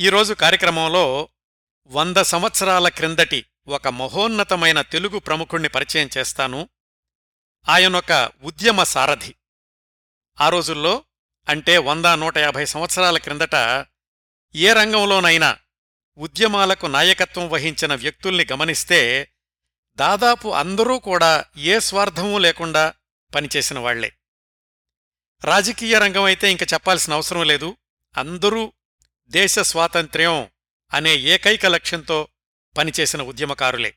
ఈరోజు కార్యక్రమంలో వంద సంవత్సరాల క్రిందటి ఒక మహోన్నతమైన తెలుగు ప్రముఖుణ్ణి పరిచయం చేస్తాను. ఆయనొక ఉద్యమ సారథి. ఆ రోజుల్లో అంటే వంద నూట యాభై సంవత్సరాల క్రిందట ఏ రంగంలోనైనా ఉద్యమాలకు నాయకత్వం వహించిన వ్యక్తుల్ని గమనిస్తే దాదాపు అందరూ కూడా ఏ స్వార్థమూ లేకుండా పనిచేసిన వాళ్ళే. రాజకీయ రంగమైతే ఇంక చెప్పాల్సిన అవసరం లేదు. అందరూ దేశ స్వాతంత్ర్యం అనే ఏకైక లక్ష్యంతో పనిచేసిన ఉద్యమకారులే.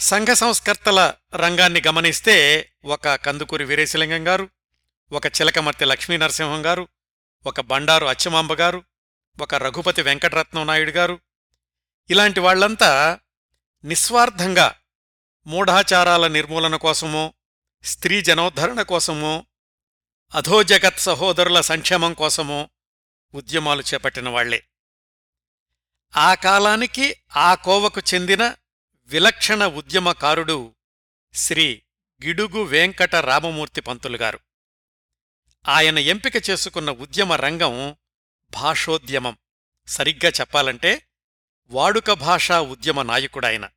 సంఘ సంస్కర్తల రంగాన్ని గమనిస్తే ఒక కందుకూరి వీరేశలింగం గారు ఒక చిలకమర్తి లక్ష్మీనరసింహం గారు ఒక బండారు అచ్చమాంబ గారు ఒక రఘుపతి వెంకటరత్నం నాయుడు గారు. ఇలాంటి వాళ్ళంతా నిస్వార్థంగా మూఢాచారాల నిర్మూలన కోసమో స్త్రీ జనోద్ధరణ కోసమో అధోజగత్ సహోదరుల సంక్షేమం కోసమో ఉద్యమాలు చేపట్టిన వాళ్ళే. ఆ కాలానికి ఆ కోవకు చెందిన విలక్షణ ఉద్యమకారుడు శ్రీ గిడుగు వెంకట రామమూర్తి పంతులుగారు ఆయన ఎంపిక చేసుకున్న ఉద్యమ రంగం భాషోద్యమం. సరిగ్గా చెప్పాలంటే వాడుక భాషా ఉద్యమ నాయకుడాయన.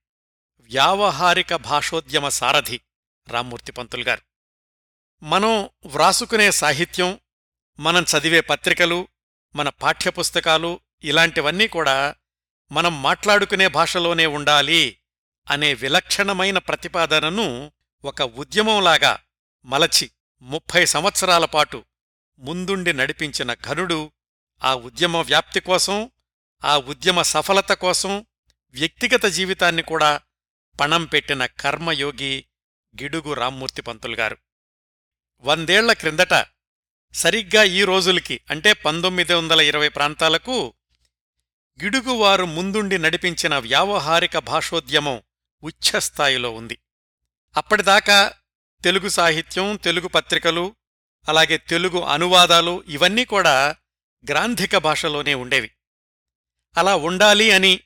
వ్యావహారిక భాషోద్యమ సారథి రామ్మూర్తి పంతులుగారు మనం వ్రాసుకునే సాహిత్యం మనం చదివే పత్రికలు మన పాఠ్యపుస్తకాలు ఇలాంటివన్నీ కూడా మనం మాట్లాడుకునే భాషలోనే ఉండాలి అనే విలక్షణమైన ప్రతిపాదనను ఒక ఉద్యమంలాగా మలచి ముప్పై సంవత్సరాల పాటు ముందుండి నడిపించిన ఘనుడు ఆ ఉద్యమ వ్యాప్తి కోసం ఆ ఉద్యమ సఫలత కోసం వ్యక్తిగత జీవితాన్ని కూడా పణం పెట్టిన కర్మయోగి గిడుగు రామ్మూర్తి పంతులుగారు వందేళ్ళ క్రిందట సరిగ్గా ఈ రోజులకి అంటే పంతొమ్మిది వందల ఇరవై ప్రాంతాలకు గిడుగువారు ముందుండి నడిపించిన వ్యావహారిక భాషోద్యమం ఉచ్ఛస్థాయిలో ఉంది. అప్పటిదాకా తెలుగు సాహిత్యం తెలుగు పత్రికలు అలాగే తెలుగు అనువాదాలు ఇవన్నీ కూడా గ్రాంధిక భాషలోనే ఉండేవి. అలా ఉండాలి అని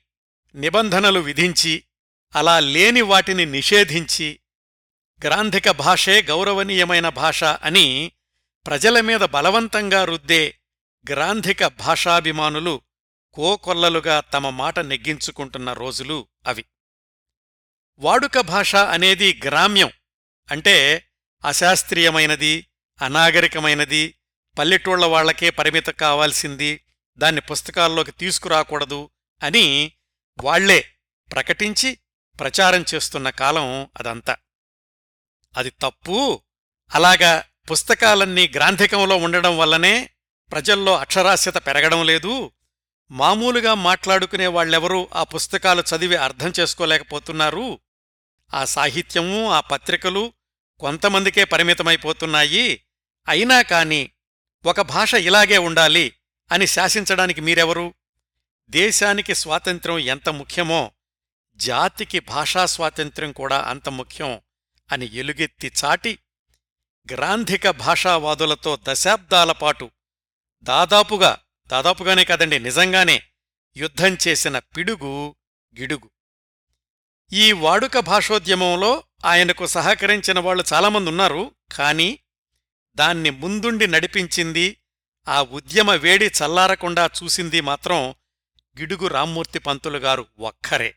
నిబంధనలు విధించి అలా లేని వాటిని నిషేధించి గ్రాంధిక భాషే గౌరవనీయమైన భాష అని ప్రజల మీద బలవంతంగా రుద్దే గ్రాంధిక భాషాభిమానులు కోకొల్లలుగా తమ మాట నెగ్గించుకుంటున్న రోజులు అవి. వాడుక భాష అనేది గ్రామ్యం అంటే అశాస్త్రీయమైనది అనాగరికమైనది పల్లెటూళ్ళ వాళ్ళకే పరిమిత కావాల్సింది దాన్ని పుస్తకాల్లోకి తీసుకురాకూడదు అని వాళ్ళే ప్రకటించి ప్రచారం చేస్తున్న కాలం అదంతా. అది తప్పు అలాగా పుస్తకాలన్నీ గ్రాంధికంలో ఉండడం వల్లనే ప్రజల్లో అక్షరాస్యత పెరగడం లేదు. మామూలుగా మాట్లాడుకునే వాళ్ళెవరూ ఆ పుస్తకాలు చదివి అర్థం చేసుకోలేకపోతున్నారు. ఆ సాహిత్యము ఆ పత్రికలు కొంతమందికే పరిమితమైపోతున్నాయి. అయినా కాని ఒక భాష ఇలాగే ఉండాలి అని శాసించడానికి మీరెవరు? దేశానికి స్వాతంత్ర్యం ఎంత ముఖ్యమో జాతికి భాషా స్వాతంత్ర్యం కూడా అంత ముఖ్యం అని ఎలుగెత్తి చాటి గ్రాంధిక భాషావాదులతో దశాబ్దాల పాటు దాదాపుగా దాదాపుగానే కాదండి నిజంగానే యుద్ధం చేసిన పిడుగు గిడుగు. ఈ వాడుక భాషోద్యమంలో ఆయనకు సహకరించిన వాళ్ళు చాలామంది ఉన్నారు కానీ దాన్ని ముందుండి నడిపించింది ఆ ఉద్యమ వేడి చల్లారకుండా చూసింది మాత్రం గిడుగు రామ్మూర్తి పంతులు గారు ఒక్కరే.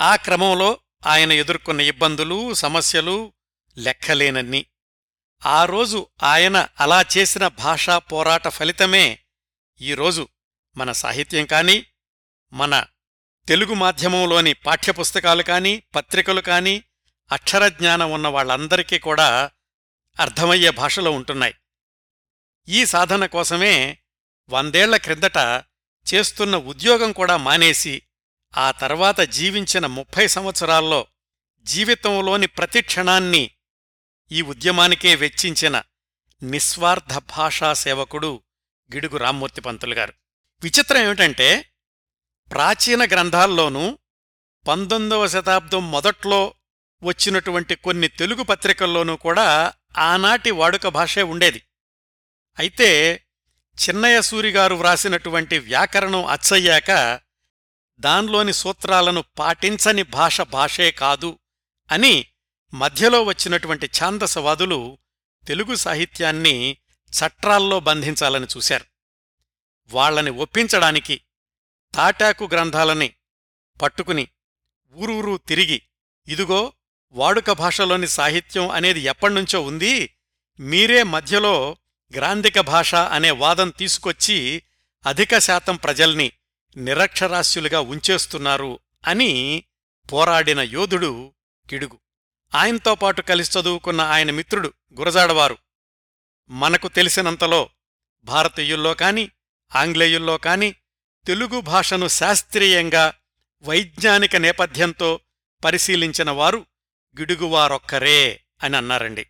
ఆ క్రమంలో ఆయన ఎదుర్కొన్న ఇబ్బందులు సమస్యలు లెక్కలేనన్ని. ఆ రోజు ఆయన అలా చేసిన భాషా పోరాట ఫలితమే ఈరోజు మన సాహిత్యం కాని మన తెలుగు మాధ్యమంలోని పాఠ్యపుస్తకాలు కాని పత్రికలు కాని అక్షరజ్ఞానం ఉన్న వాళ్ళందరికీ కూడా అర్థమయ్యే భాషలో ఉంటున్నాయి. ఈ సాధన కోసమే వందేళ్ళ క్రిందట చేస్తున్న ఉద్యోగం కూడా మానేసి ఆ తర్వాత జీవించిన ముప్పై సంవత్సరాల్లో జీవితంలోని ప్రతి క్షణాన్ని ఈ ఉద్యమానికే వెచ్చించిన నిస్వార్థ భాషా సేవకుడు గిడుగు రామ్మూర్తి పంతులు గారు. విచిత్రం ఏమిటంటే ప్రాచీన గ్రంథాల్లోనూ పంతొమ్మిదవ శతాబ్దం మొదట్లో వచ్చినటువంటి కొన్ని తెలుగు పత్రికల్లోనూ కూడా ఆనాటి వాడుక భాషే ఉండేది. అయితే చిన్నయ సూరిగారు వ్రాసినటువంటి వ్యాకరణం అచ్చయ్యాక దాన్లోని సూత్రాలను పాటించని భాష భాషే కాదు అని మధ్యలో వచ్చినటువంటి ఛాందసవాదులు తెలుగు సాహిత్యాన్ని చట్రాల్లో బంధించాలని చూశారు. వాళ్ళని ఒప్పించడానికి తాటాకు గ్రంథాలని పట్టుకుని ఊరూరు తిరిగి ఇదుగో వాడుక భాషలోని సాహిత్యం అనేది ఎప్పటినుంచో ఉంది మీరే మధ్యలో గ్రాంధిక భాష అనే వాదం తీసుకొచ్చి అధిక శాతం ప్రజల్ని నిరక్షరాస్యులుగా ఉంచేస్తున్నారు అని పోరాడిన యోధుడు గిడుగు ఆయనతో పాటు కలిసి చదువుకున్న ఆయన మిత్రుడు గురజాడవారు. మనకు తెలిసినంతలో భారతీయుల్లో కాని ఆంగ్లేయుల్లో కాని తెలుగు భాషను శాస్త్రీయంగా వైజ్ఞానిక నేపథ్యంతో పరిశీలించిన వారు గిడుగువారొక్కరే అని అన్నారండి.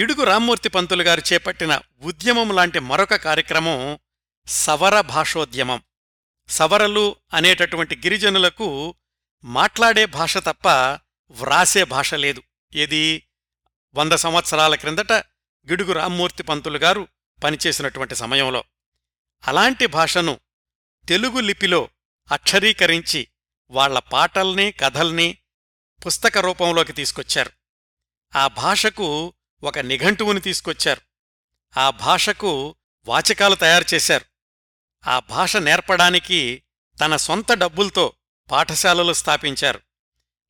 గిడుగు రామ్మూర్తి పంతులు గారు చేపట్టిన ఉద్యమం లాంటి మరొక కార్యక్రమం సవర భాషోద్యమం. సవరలు అనేటటువంటి గిరిజనులకు మాట్లాడే భాష తప్ప వ్రాసే భాష లేదు. ఏది? వంద సంవత్సరాల క్రిందట గిడుగు రామ్మూర్తి పంతులు గారు పనిచేసినటువంటి సమయంలో అలాంటి భాషను తెలుగు లిపిలో అక్షరీకరించి వాళ్ళ పాటల్ని కథల్ని పుస్తక రూపంలోకి తీసుకొచ్చారు. ఆ భాషకు ఒక నిఘంటువుని తీసుకొచ్చారు. ఆ భాషకు వాచకాలు తయారు చేశారు. ఆ భాష నేర్పడానికి తన సొంత డబ్బులతో పాఠశాలలు స్థాపించారు.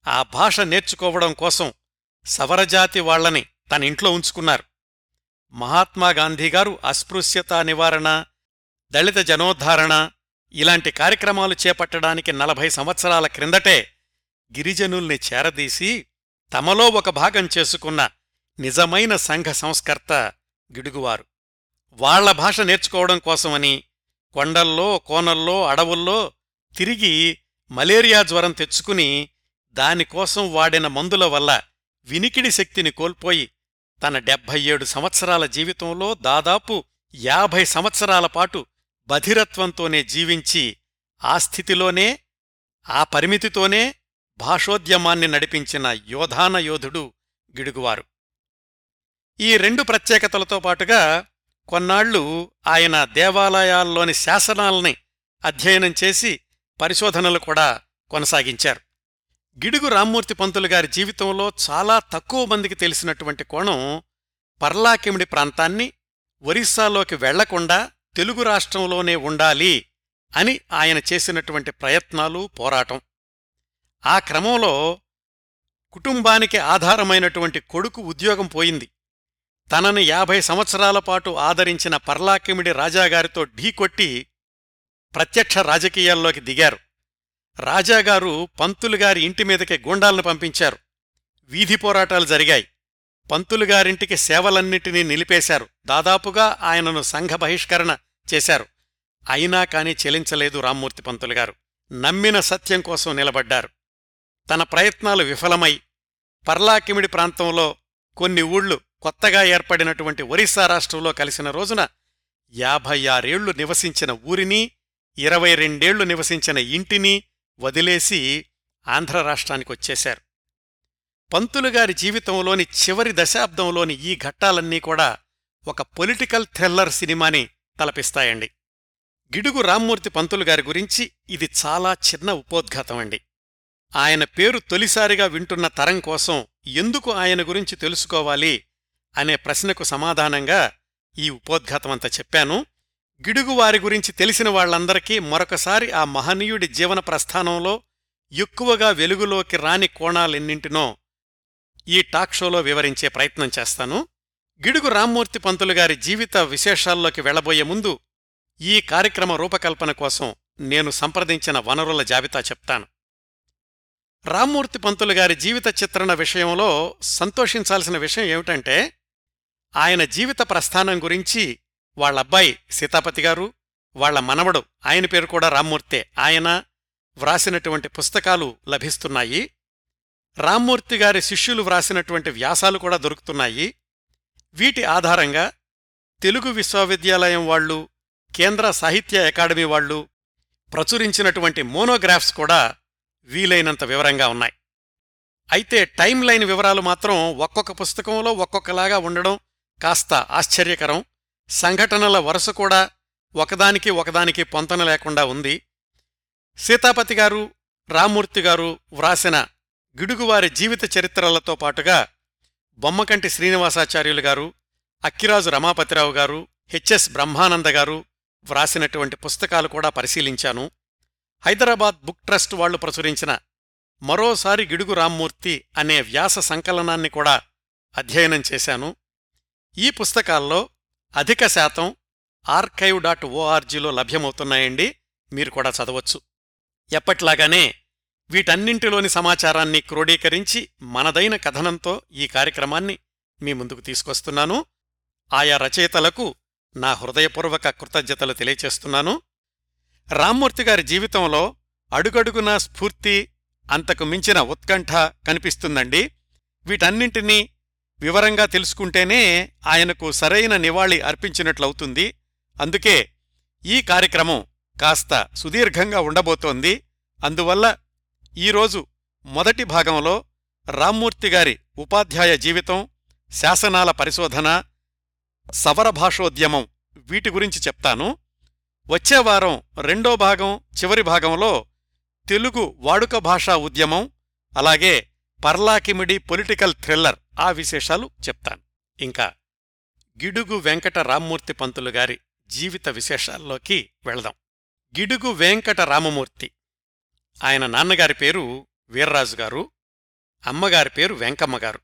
ఆ భాష నేర్చుకోవడం కోసం సవరజాతి వాళ్ళని తన ఇంట్లో ఉంచుకున్నారు. మహాత్మాగాంధీగారు అస్పృశ్యతా నివారణ దళిత జనోద్ధారణ ఇలాంటి కార్యక్రమాలు చేపట్టడానికి నలభై సంవత్సరాల క్రిందటే గిరిజనుల్ని చేరదీసి తమలో ఒక భాగం చేసుకున్న నిజమైన సంఘ సంస్కర్త గిడుగువారు. వాళ్ళ భాష నేర్చుకోవడం కోసమని కొండల్లో కోనల్లో అడవుల్లో తిరిగి మలేరియా జ్వరం తెచ్చుకుని దానికోసం వాడిన మందుల వల్ల వినికిడి శక్తిని కోల్పోయి తన డెబ్భై ఏడు సంవత్సరాల జీవితంలో దాదాపు యాభై సంవత్సరాల పాటు బధిరత్వంతోనే జీవించి ఆ స్థితిలోనే ఆ పరిమితితోనే భాషోద్యమాన్ని నడిపించిన యోధాన యోధుడు గిడుగువారు. ఈ రెండు ప్రత్యేకతలతో పాటుగా కొన్నాళ్ళు ఆయన దేవాలయాల్లోని శాసనాల్ని అధ్యయనం చేసి పరిశోధనలు కూడా కొనసాగించారు. గిడుగు రామ్మూర్తి పంతులు గారి జీవితంలో చాలా తక్కువ మందికి తెలిసినటువంటి కోణం పర్లాకిమిడి ప్రాంతాన్ని ఒరిస్సాలోకి వెళ్ళకుండా తెలుగు రాష్ట్రంలోనే ఉండాలి అని ఆయన చేసినటువంటి ప్రయత్నాలు పోరాటం. ఆ క్రమంలో కుటుంబానికి ఆధారమైనటువంటి కొడుకు ఉద్యోగం పోయింది. తనని యాభై సంవత్సరాల పాటు ఆదరించిన పర్లాకిమిడి రాజాగారితో ఢీకొట్టి ప్రత్యక్ష రాజకీయాల్లోకి దిగారు. రాజాగారు పంతులుగారి ఇంటి మీదకి గూండాలను పంపించారు. వీధి పోరాటాలు జరిగాయి. పంతులుగారింటికి సేవలన్నిటినీ నిలిపేశారు. దాదాపుగా ఆయనను సంఘ బహిష్కరణ చేశారు. అయినా కాని చెలించలేదు రామ్మూర్తి పంతులుగారు నమ్మిన సత్యం కోసం నిలబడ్డారు. తన ప్రయత్నాలు విఫలమై పర్లాకిమిడి ప్రాంతంలో కొన్ని ఊళ్ళు కొత్తగా ఏర్పడినటువంటి ఒరిస్సా రాష్ట్రంలో కలిసిన రోజున యాభై ఆరేళ్ళు నివసించిన ఊరిని ఇరవై రెండేళ్ళు నివసించిన ఇంటిని వదిలేసి ఆంధ్ర రాష్ట్రానికొచ్చేశారు పంతులుగారి జీవితంలోని చివరి దశాబ్దంలోని ఈ ఘట్టాలన్నీ కూడా ఒక పొలిటికల్ థ్రిల్లర్ సినిమాని తలపిస్తాయండి. గిడుగు రామ్మూర్తి పంతులుగారి గురించి ఇది చాలా చిన్న ఉపోద్ఘాతమండి ఆయన పేరు తొలిసారిగా వింటున్న తరం కోసం ఎందుకు ఆయన గురించి తెలుసుకోవాలి అనే ప్రశ్నకు సమాధానంగా ఈ ఉపోద్ఘాతమంతా చెప్పాను. గిడుగువారి గురించి తెలిసిన వాళ్ళందరికీ మరొకసారి ఆ మహనీయుడి జీవన ప్రస్థానంలో ఎక్కువగా వెలుగులోకి రాని కోణాలెన్నింటినో ఈ టాక్ షోలో వివరించే ప్రయత్నం చేస్తాను. గిడుగు రామ్మూర్తి పంతులు గారి జీవిత విశేషాల్లోకి వెళ్ళబోయే ముందు ఈ కార్యక్రమ రూపకల్పన కోసం నేను సంప్రదించిన వనరుల జాబితా చెప్తాను. రామ్మూర్తి పంతులు గారి జీవిత చిత్రణ విషయంలో సంతోషించాల్సిన విషయం ఏమిటంటే ఆయన జీవిత ప్రస్థానం గురించి వాళ్ళబ్బాయి సీతాపతి గారు వాళ్ళ మనవడు ఆయన పేరు కూడా రామ్మూర్తే. ఆయన వ్రాసినటువంటి పుస్తకాలు లభిస్తున్నాయి. రామ్మూర్తి గారి శిష్యులు వ్రాసినటువంటి వ్యాసాలు కూడా దొరుకుతున్నాయి. వీటి ఆధారంగా తెలుగు విశ్వవిద్యాలయం వాళ్ళు కేంద్ర సాహిత్య అకాడమీ వాళ్ళు ప్రచురించినటువంటి మోనోగ్రాఫ్స్ కూడా వీలైనంత వివరంగా ఉన్నాయి. అయితే టైం లైన్ వివరాలు మాత్రం ఒక్కొక్క పుస్తకంలో ఒక్కొక్కలాగా ఉండడం కాస్త ఆశ్చర్యకరం. సంఘటనల వరుస కూడా ఒకదానికి ఒకదానికి పొంతన లేకుండా ఉంది. సీతాపతి గారు రామ్మూర్తి గారు వ్రాసిన గిడుగువారి జీవిత చరిత్రలతో పాటుగా బొమ్మకంటి శ్రీనివాసాచార్యులు గారు అక్కిరాజు రమాపతిరావు గారు హెచ్ఎస్ బ్రహ్మానంద గారు వ్రాసినటువంటి పుస్తకాలు కూడా పరిశీలించాను. హైదరాబాద్ బుక్ ట్రస్ట్ వాళ్ళు ప్రచురించిన మరోసారి గిడుగు రామ్మూర్తి అనే వ్యాస సంకలనాన్ని కూడా అధ్యయనం చేశాను. ఈ పుస్తకాల్లో అధిక శాతం ఆర్కైవ్ డాట్ ఓఆర్జీలో లభ్యమవుతున్నాయండి. మీరు కూడా చదవచ్చు. ఎప్పట్లాగానే వీటన్నింటిలోని సమాచారాన్ని క్రోడీకరించి మనదైన కథనంతో ఈ కార్యక్రమాన్ని మీ ముందుకు తీసుకొస్తున్నాను. ఆయా రచయితలకు నా హృదయపూర్వక కృతజ్ఞతలు తెలియచేస్తున్నాను. రామ్మూర్తి గారి జీవితంలో అడుగడుగునా స్ఫూర్తి అంతకు మించిన ఉత్కంఠ కనిపిస్తుందండి. వీటన్నింటినీ వివరంగా తెలుసుకుంటేనే ఆయనకు సరైన నివాళి అర్పించినట్లవుతుంది. అందుకే ఈ కార్యక్రమం కాస్త సుదీర్ఘంగా ఉండబోతోంది. అందువల్ల ఈరోజు మొదటి భాగంలో రామ్మూర్తిగారి ఉపాధ్యాయ జీవితం శాసనాల పరిశోధన సవర భాషోద్యమం వీటి గురించి చెప్తాను. వచ్చే వారం రెండో భాగం చివరి భాగంలో తెలుగు వాడుక భాషా ఉద్యమం అలాగే పర్లాకిమిడి పొలిటికల్ థ్రిల్లర్ ఆ విశేషాలు చెప్తాను. ఇంకా గిడుగు వెంకట రామ్మూర్తి పంతులు గారి జీవిత విశేషాల్లోకి వెళదాం. గిడుగు వెంకట రామమూర్తి. ఆయన నాన్నగారి పేరు వీర్రాజు గారు అమ్మగారి పేరు వెంకమ్మగారు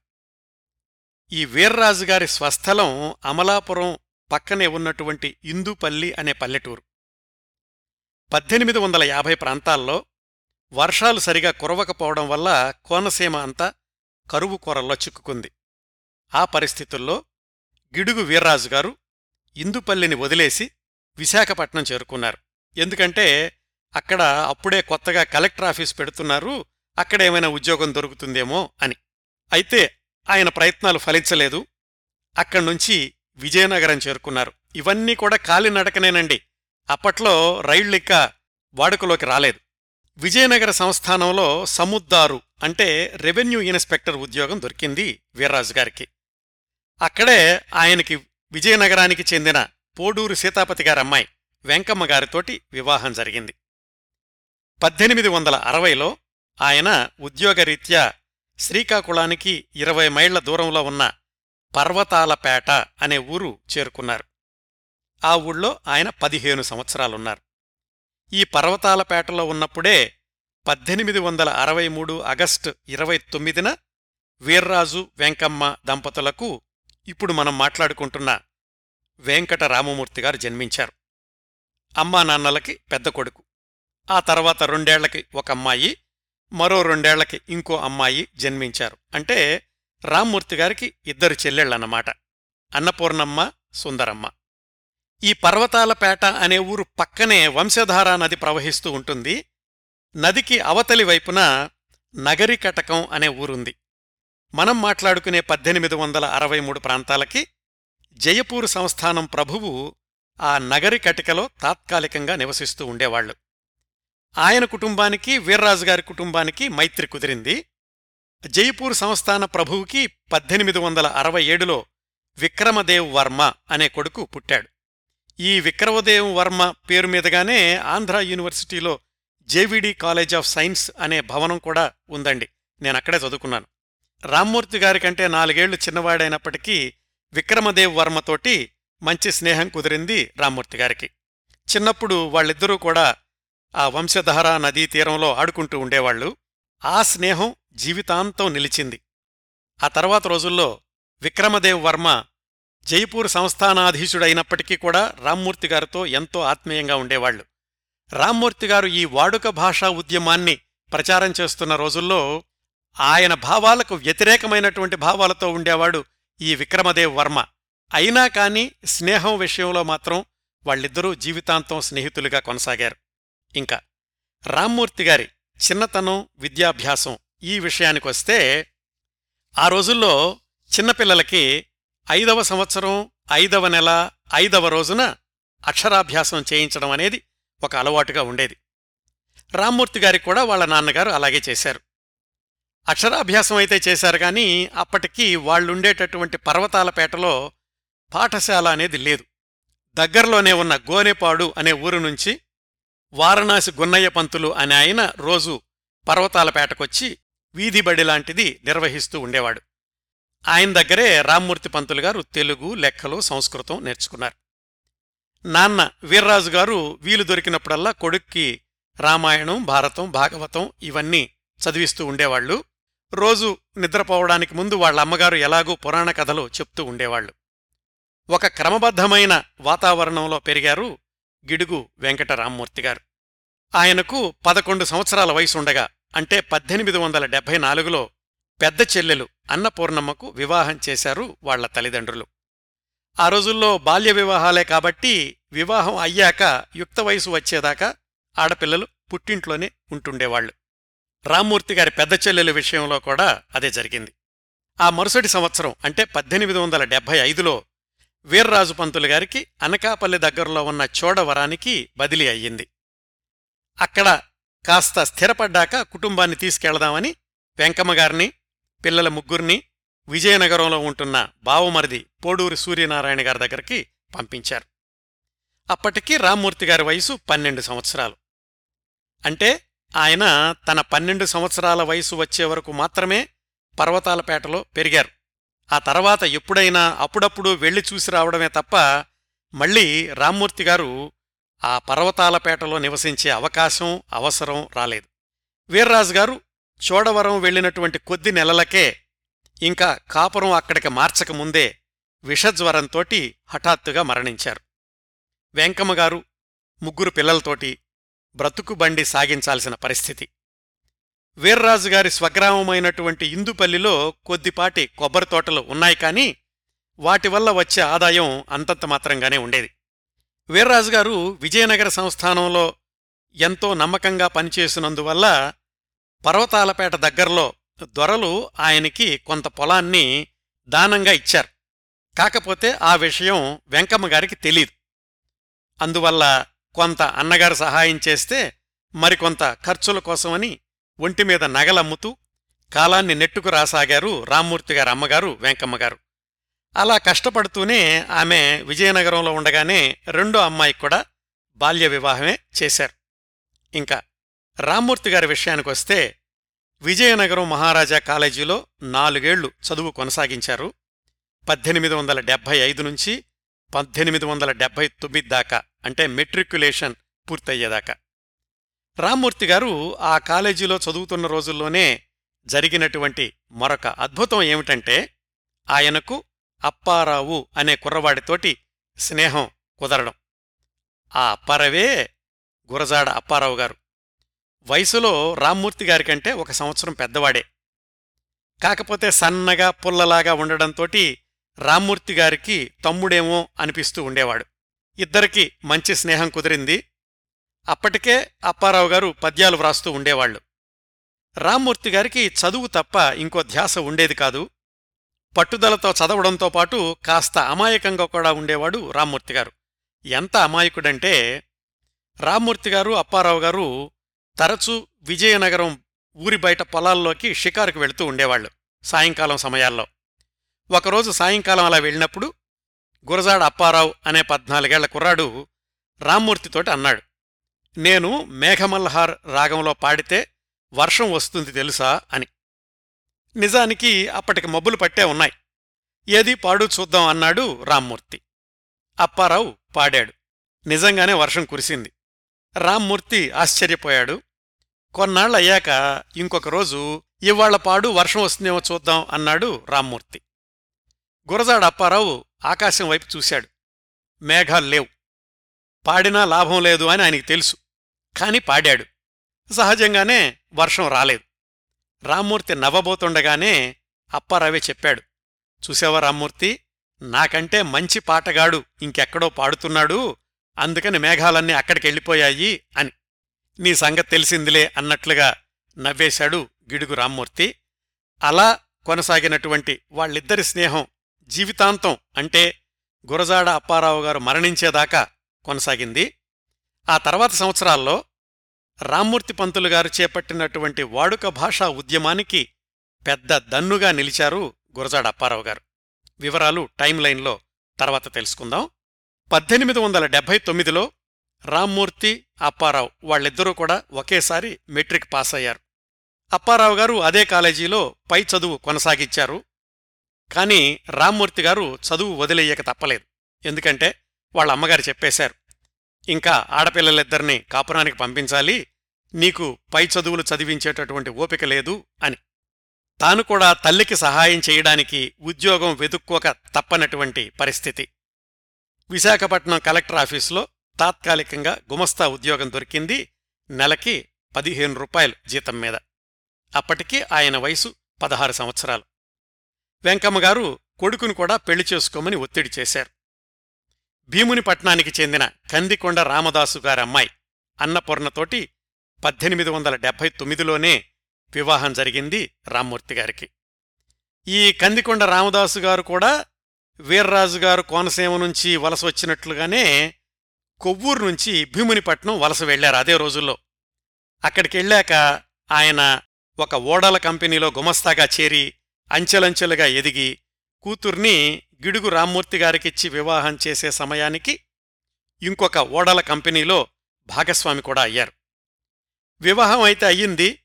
ఈ వీర్రాజు గారి స్వస్థలం అమలాపురం పక్కనే ఉన్నటువంటి ఇందుపల్లి అనే పల్లెటూరు. పద్దెనిమిది వందల యాభై ప్రాంతాల్లో వర్షాలు సరిగా కురవకపోవడం వల్ల కోనసీమ అంతా కరువు కొరల్లో చిక్కుకుంది. ఆ పరిస్థితుల్లో గిడుగు వీర్రాజు గారు ఇందుపల్లిని వదిలేసి విశాఖపట్నం చేరుకున్నారు. ఎందుకంటే అక్కడ అప్పుడే కొత్తగా కలెక్టర్ ఆఫీస్ పెడుతున్నారు అక్కడేమైనా ఉద్యోగం దొరుకుతుందేమో అని. అయితే ఆయన ప్రయత్నాలు ఫలించలేదు. అక్కడ్నుంచి విజయనగరం చేరుకున్నారు. ఇవన్నీ కూడా కాలినడకనేనండి. అప్పట్లో రైళ్ళిక్క వాడుకలోకి రాలేదు. విజయనగర సంస్థానంలో సముద్దారు అంటే రెవెన్యూ ఇన్స్పెక్టర్ ఉద్యోగం దొరికింది వీర్రాజు గారికి. అక్కడే ఆయనకి విజయనగరానికి చెందిన పోడూరు సీతాపతి గారమ్మాయి వెంకమ్మ గారితోటి వివాహం జరిగింది. పద్దెనిమిది వందల అరవైలో ఆయన ఉద్యోగరీత్యా శ్రీకాకుళానికి ఇరవై మైళ్ళ దూరంలో ఉన్న పర్వతాలపేట అనే ఊరు చేరుకున్నారు. ఆ ఊళ్ళో ఆయన పదిహేను సంవత్సరాలున్నారు. ఈ పర్వతాలపేటలో ఉన్నప్పుడే పద్దెనిమిది వందల అరవై మూడు ఆగస్టు ఇరవై తొమ్మిదిన వీర్రాజు వెంకమ్మ దంపతులకు ఇప్పుడు మనం మాట్లాడుకుంటున్న వెంకట రామమూర్తి గారు జన్మించారు. అమ్మా నాన్నలకి పెద్ద కొడుకు. ఆ తర్వాత రెండేళ్ళకి ఒక అమ్మాయి మరో రెండేళ్ళకి ఇంకో అమ్మాయి జన్మించారు. అంటే రామ్మూర్తి గారికి ఇద్దరు చెల్లెళ్ళన్నమాట. అన్నపూర్ణమ్మ సుందరమ్మ. ఈ పర్వతాలపేట అనే ఊరు పక్కనే వంశధారా నది ప్రవహిస్తూ ఉంటుంది. నదికి అవతలి వైపున నగరికటకం అనే ఊరుంది. మనం మాట్లాడుకునే పద్దెనిమిది వందల అరవై మూడు ప్రాంతాలకి జయపూర్ సంస్థానం ప్రభువు ఆ నగరి కటికలో తాత్కాలికంగా నివసిస్తూ ఉండేవాళ్ళు ఆయన కుటుంబానికి వీర్రాజు గారి కుటుంబానికి మైత్రి కుదిరింది. జైపూర్ సంస్థాన ప్రభువుకి పద్దెనిమిది వందల అరవై ఏడులో విక్రమదేవ్ వర్మ అనే కొడుకు పుట్టాడు. ఈ విక్రమదేవ్ వర్మ పేరు మీదుగానే ఆంధ్ర యూనివర్సిటీలో జేవిడి కాలేజ్ ఆఫ్ సైన్స్ అనే భవనం కూడా ఉందండి. నేను అక్కడే చదువుకున్నాను. రామ్మూర్తి గారికంటే నాలుగేళ్ళు చిన్నవాడైనప్పటికీ విక్రమదేవ్ వర్మతోటి మంచి స్నేహం కుదిరింది రామ్మూర్తి గారికి. చిన్నప్పుడు వాళ్ళిద్దరూ కూడా ఆ వంశధార నదీ తీరంలో ఆడుకుంటూ ఉండేవాళ్ళు ఆ స్నేహం జీవితాంతం నిలిచింది. ఆ తర్వాత రోజుల్లో విక్రమదేవ్ వర్మ జైపూర్ సంస్థానాధీశుడైనప్పటికీ కూడా రామ్మూర్తి గారితో ఎంతో ఆత్మీయంగా ఉండేవాళ్ళు రామ్మూర్తి గారు ఈ వాడుక భాషా ఉద్యమాన్ని ప్రచారం చేస్తున్న రోజుల్లో ఆయన భావాలకు వ్యతిరేకమైనటువంటి భావాలతో ఉండేవాడు ఈ విక్రమదేవ్ వర్మ. అయినా కాని స్నేహం విషయంలో మాత్రం వాళ్ళిద్దరూ జీవితాంతం స్నేహితులుగా కొనసాగారు. ఇంకా రామ్మూర్తి గారి చిన్నతనం విద్యాభ్యాసం ఈ విషయానికొస్తే ఆ రోజుల్లో చిన్నపిల్లలకి ఐదవ సంవత్సరం ఐదవ నెల ఐదవ రోజున అక్షరాభ్యాసం చేయించడం అనేది ఒక అలవాటుగా ఉండేది. రామ్మూర్తి గారికి కూడా వాళ్ళ నాన్నగారు అలాగే చేశారు. అక్షరాభ్యాసం అయితే చేశారు కానీ అప్పటికి వాళ్ళుండేటటువంటి పర్వతాలపేటలో పాఠశాల అనేది లేదు. దగ్గరలోనే ఉన్న గోనెపాడు అనే ఊరు నుంచి వారణాసి గున్నయ్య పంతులు అనే ఆయన రోజు పర్వతాలపేటకొచ్చి వీధిబడి లాంటిది నిర్వహిస్తూ ఉండేవాడు. ఆయన దగ్గరే రామ్మూర్తి పంతులు గారు తెలుగు లెక్కలు సంస్కృతం నేర్చుకున్నారు. నాన్న వీర్రాజు గారు వీలు దొరికినప్పుడల్లా కొడుక్కి రామాయణం భారతం భాగవతం ఇవన్నీ చదివిస్తూ ఉండేవాళ్ళు రోజు నిద్రపోవడానికి ముందు వాళ్ళ అమ్మగారు ఎలాగూ పురాణ కథలు చెప్తూ ఉండేవాళ్ళు ఒక క్రమబద్ధమైన వాతావరణంలో పెరిగారు గిడుగు వెంకటరామ్మూర్తి గారు. ఆయనకు పదకొండు సంవత్సరాల వయసుండగా అంటే పద్దెనిమిది వందల డెబ్బై నాలుగులో పెద్ద చెల్లెలు అన్నపూర్ణమ్మకు వివాహం చేశారు వాళ్ళ తల్లిదండ్రులు. ఆ రోజుల్లో బాల్య వివాహాలే కాబట్టి వివాహం అయ్యాక యుక్త వయసు వచ్చేదాకా ఆడపిల్లలు పుట్టింట్లోనే ఉంటుండేవాళ్ళు రామ్మూర్తి గారి పెద్ద చెల్లెలు విషయంలో కూడా అదే జరిగింది. ఆ మరుసటి సంవత్సరం అంటే పద్దెనిమిది వందల డెబ్బై ఐదులో వీర్రాజు పంతులు గారికి అనకాపల్లి దగ్గరలో ఉన్న చోడవరానికి బదిలీ అయ్యింది. అక్కడ కాస్త స్థిరపడ్డాక కుటుంబాన్ని తీసుకెళదామని వెంకమ్మగారిని పిల్లల ముగ్గురిని విజయనగరంలో ఉంటున్న బావమరిది పోడూరి సూర్యనారాయణ గారి దగ్గరికి పంపించారు. అప్పటికి రామ్మూర్తి గారి వయసు పన్నెండు సంవత్సరాలు. అంటే ఆయన తన పన్నెండు సంవత్సరాల వయసు వచ్చే వరకు మాత్రమే పర్వతాలపేటలో పెరిగారు. ఆ తర్వాత ఎప్పుడైనా అప్పుడప్పుడు వెళ్ళి చూసి రావడమే తప్ప మళ్ళీ రామ్మూర్తి గారు ఆ పర్వతాలపేటలో నివసించే అవకాశం అవసరం రాలేదు. వీర్రాజు గారు చోడవరం వెళ్ళినటువంటి కొద్ది నెలలకే ఇంకా కాపురం అక్కడికి మార్చకముందే విషజ్వరంతోటి హఠాత్తుగా మరణించారు. వెంకమ్మగారు ముగ్గురు పిల్లలతోటి బ్రతుకు బండి సాగించాల్సిన పరిస్థితి. వీర్రాజుగారి స్వగ్రామమైనటువంటి ఇందుపల్లిలో కొద్దిపాటి కొబ్బరి తోటలు ఉన్నాయి కాని వాటి వల్ల వచ్చే ఆదాయం అంతంత మాత్రంగానే ఉండేది. వీర్రాజుగారు విజయనగర సంస్థానంలో ఎంతో నమ్మకంగా పనిచేసినందువల్ల పర్వతాలపేట దగ్గరలో దొరలు ఆయనకి కొంత పొలాన్ని దానంగా ఇచ్చారు. కాకపోతే ఆ విషయం వెంకమ్మగారికి తెలీదు. అందువల్ల కొంత అన్నగారు సహాయం చేస్తే మరికొంత ఖర్చుల కోసమని ఒంటిమీద నగలమ్ముతూ కాలాన్ని నెట్టుకు రాసాగారు రామ్మూర్తిగారు అమ్మగారు వెంకమ్మగారు అలా కష్టపడుతూనే ఆమె విజయనగరంలో ఉండగానే రెండో అమ్మాయికి కూడా బాల్య వివాహమే చేశారు. ఇంకా రామ్మూర్తిగారి విషయానికొస్తే విజయనగరం మహారాజా కాలేజీలో నాలుగేళ్ళు చదువు కొనసాగించారు. పద్దెనిమిది వందల డెబ్బై ఐదు నుంచి పద్దెనిమిది వందల డెబ్బై తొమ్మిది దాకా అంటే మెట్రిక్యులేషన్ పూర్తయ్యేదాకా. రామ్మూర్తి గారు ఆ కాలేజీలో చదువుతున్న రోజుల్లోనే జరిగినటువంటి మరొక అద్భుతం ఏమిటంటే ఆయనకు అప్పారావు అనే కుర్రవాడితోటి స్నేహం కుదరడం. ఆ అప్పారవే గురజాడ అప్పారావు గారు. వయసులో రామ్మూర్తి గారికంటే ఒక సంవత్సరం పెద్దవాడే. కాకపోతే సన్నగా పుల్లలాగా ఉండడంతోటి రామ్మూర్తి గారికి తమ్ముడేమో అనిపిస్తూ ఉండేవాడు. ఇద్దరికి మంచి స్నేహం కుదిరింది. అప్పటికే అప్పారావు గారు పద్యాలు వ్రాస్తూ ఉండేవాళ్ళు రామ్మూర్తి గారికి చదువు తప్ప ఇంకో ధ్యాస ఉండేది కాదు. పట్టుదలతో చదవడంతో పాటు కాస్త అమాయకంగా కూడా ఉండేవాడు రామ్మూర్తి గారు. ఎంత అమాయకుడంటే రామ్మూర్తి గారు అప్పారావు గారు తరచూ విజయనగరం ఊరి బయట పొలాల్లోకి షికారుకు వెళుతూ ఉండేవాళ్ళు సాయంకాలం సమయాల్లో. ఒకరోజు సాయంకాలం అలా వెళ్ళినప్పుడు గురజాడ అప్పారావు అనే పద్నాలుగేళ్ళ కుర్రాడు రామ్మూర్తితోటి అన్నాడు నేను మేఘమల్హార్ రాగంలో పాడితే వర్షం వస్తుంది తెలుసా? అని. నిజానికి అప్పటికి మబ్బులు పట్టే ఉన్నాయి. ఏది పాడు చూద్దాం అన్నాడు రామ్మూర్తి. అప్పారావు పాడాడు. నిజంగానే వర్షం కురిసింది. రామ్మూర్తి ఆశ్చర్యపోయాడు. కొన్నాళ్ళయ్యాక ఇంకొక రోజు ఇవాళ్ళ పాడు వర్షం వస్తుందేమో చూద్దాం అన్నాడు రామ్మూర్తి. గురజాడ అప్పారావు ఆకాశం వైపు చూశాడు. మేఘాలు లేవు. పాడినా లాభం లేదు అని ఆయనకి తెలుసు. కాని పాడాడు. సహజంగానే వర్షం రాలేదు. రామ్మూర్తి నవ్వబోతుండగానే అప్పారావే చెప్పాడు. చూసావా రామ్మూర్తి? నాకంటే మంచి పాటగాడు ఇంకెక్కడో పాడుతున్నాడు. అందుకని మేఘాలన్నీ అక్కడికెళ్ళిపోయాయి అని. నీ సంగతి తెలిసిందిలే అన్నట్లుగా నవ్వేశాడు గిడుగు రామ్మూర్తి. అలా కొనసాగినటువంటి వాళ్ళిద్దరి స్నేహం జీవితాంతం అంటే గురజాడ అప్పారావు గారు మరణించేదాకా కొనసాగింది. ఆ తర్వాత సంవత్సరాల్లో రామ్మూర్తి పంతులు గారు చేపట్టినటువంటి వాడుక భాషా ఉద్యమానికి పెద్ద దన్నుగా నిలిచారు గురజాడ అప్పారావు గారు. వివరాలు టైం లైన్లో తర్వాత తెలుసుకుందాం. పద్దెనిమిది వందల డెబ్బై తొమ్మిదిలో రామ్మూర్తి అప్పారావు వాళ్ళిద్దరూ కూడా ఒకేసారి మెట్రిక్ పాస్ అయ్యారు అప్పారావు గారు అదే కాలేజీలో పై చదువు కొనసాగించారు. కాని రామ్మూర్తి గారు చదువు వదిలేయక తప్పలేదు. ఎందుకంటే వాళ్ళ అమ్మగారు చెప్పేశారు ఇంకా ఆడపిల్లలిద్దరినీ కాపురానికి పంపించాలి నీకు పై చదువులు చదివించేటటువంటి ఓపిక లేదు అని. తాను కూడా తల్లికి సహాయం చేయడానికి ఉద్యోగం వెతుక్కోక తప్పనటువంటి పరిస్థితి. విశాఖపట్నం కలెక్టర్ ఆఫీసులో తాత్కాలికంగా గుమస్తా ఉద్యోగం దొరికింది. నెలకి పదిహేను రూపాయలు జీతం మీద. అప్పటికి ఆయన వయసు పదహారు సంవత్సరాలు. వెంకమ్మగారు కొడుకును కూడా పెళ్ళి చేసుకోమని ఒత్తిడి చేశారు. భీముని పట్నానికి చెందిన కందికొండ రామదాసు గారమ్మాయి అన్నపూర్ణతోటి పద్దెనిమిది వందల డెబ్భై తొమ్మిదిలోనే వివాహం జరిగింది రామ్మూర్తి గారికి. ఈ కందికొండ రామదాసు గారు కూడా వీర్రాజు గారు కోనసీమ నుంచి వలస వచ్చినట్లుగానే కొవ్వూరు నుంచి భీమునిపట్నం వలస వెళ్ళారు అదే రోజుల్లో. అక్కడికెళ్ళాక ఆయన ఒక ఓడల కంపెనీలో గుమస్తాగా చేరి అంచెలంచెలుగా ఎదిగి కూతుర్ని గిడుగు రామ్మూర్తి గారికిచ్చి వివాహం చేసే సమయానికి ఇంకొక ఓడల కంపెనీలో భాగస్వామి కూడా అయ్యారు. వివాహం అయితే అయ్యింది.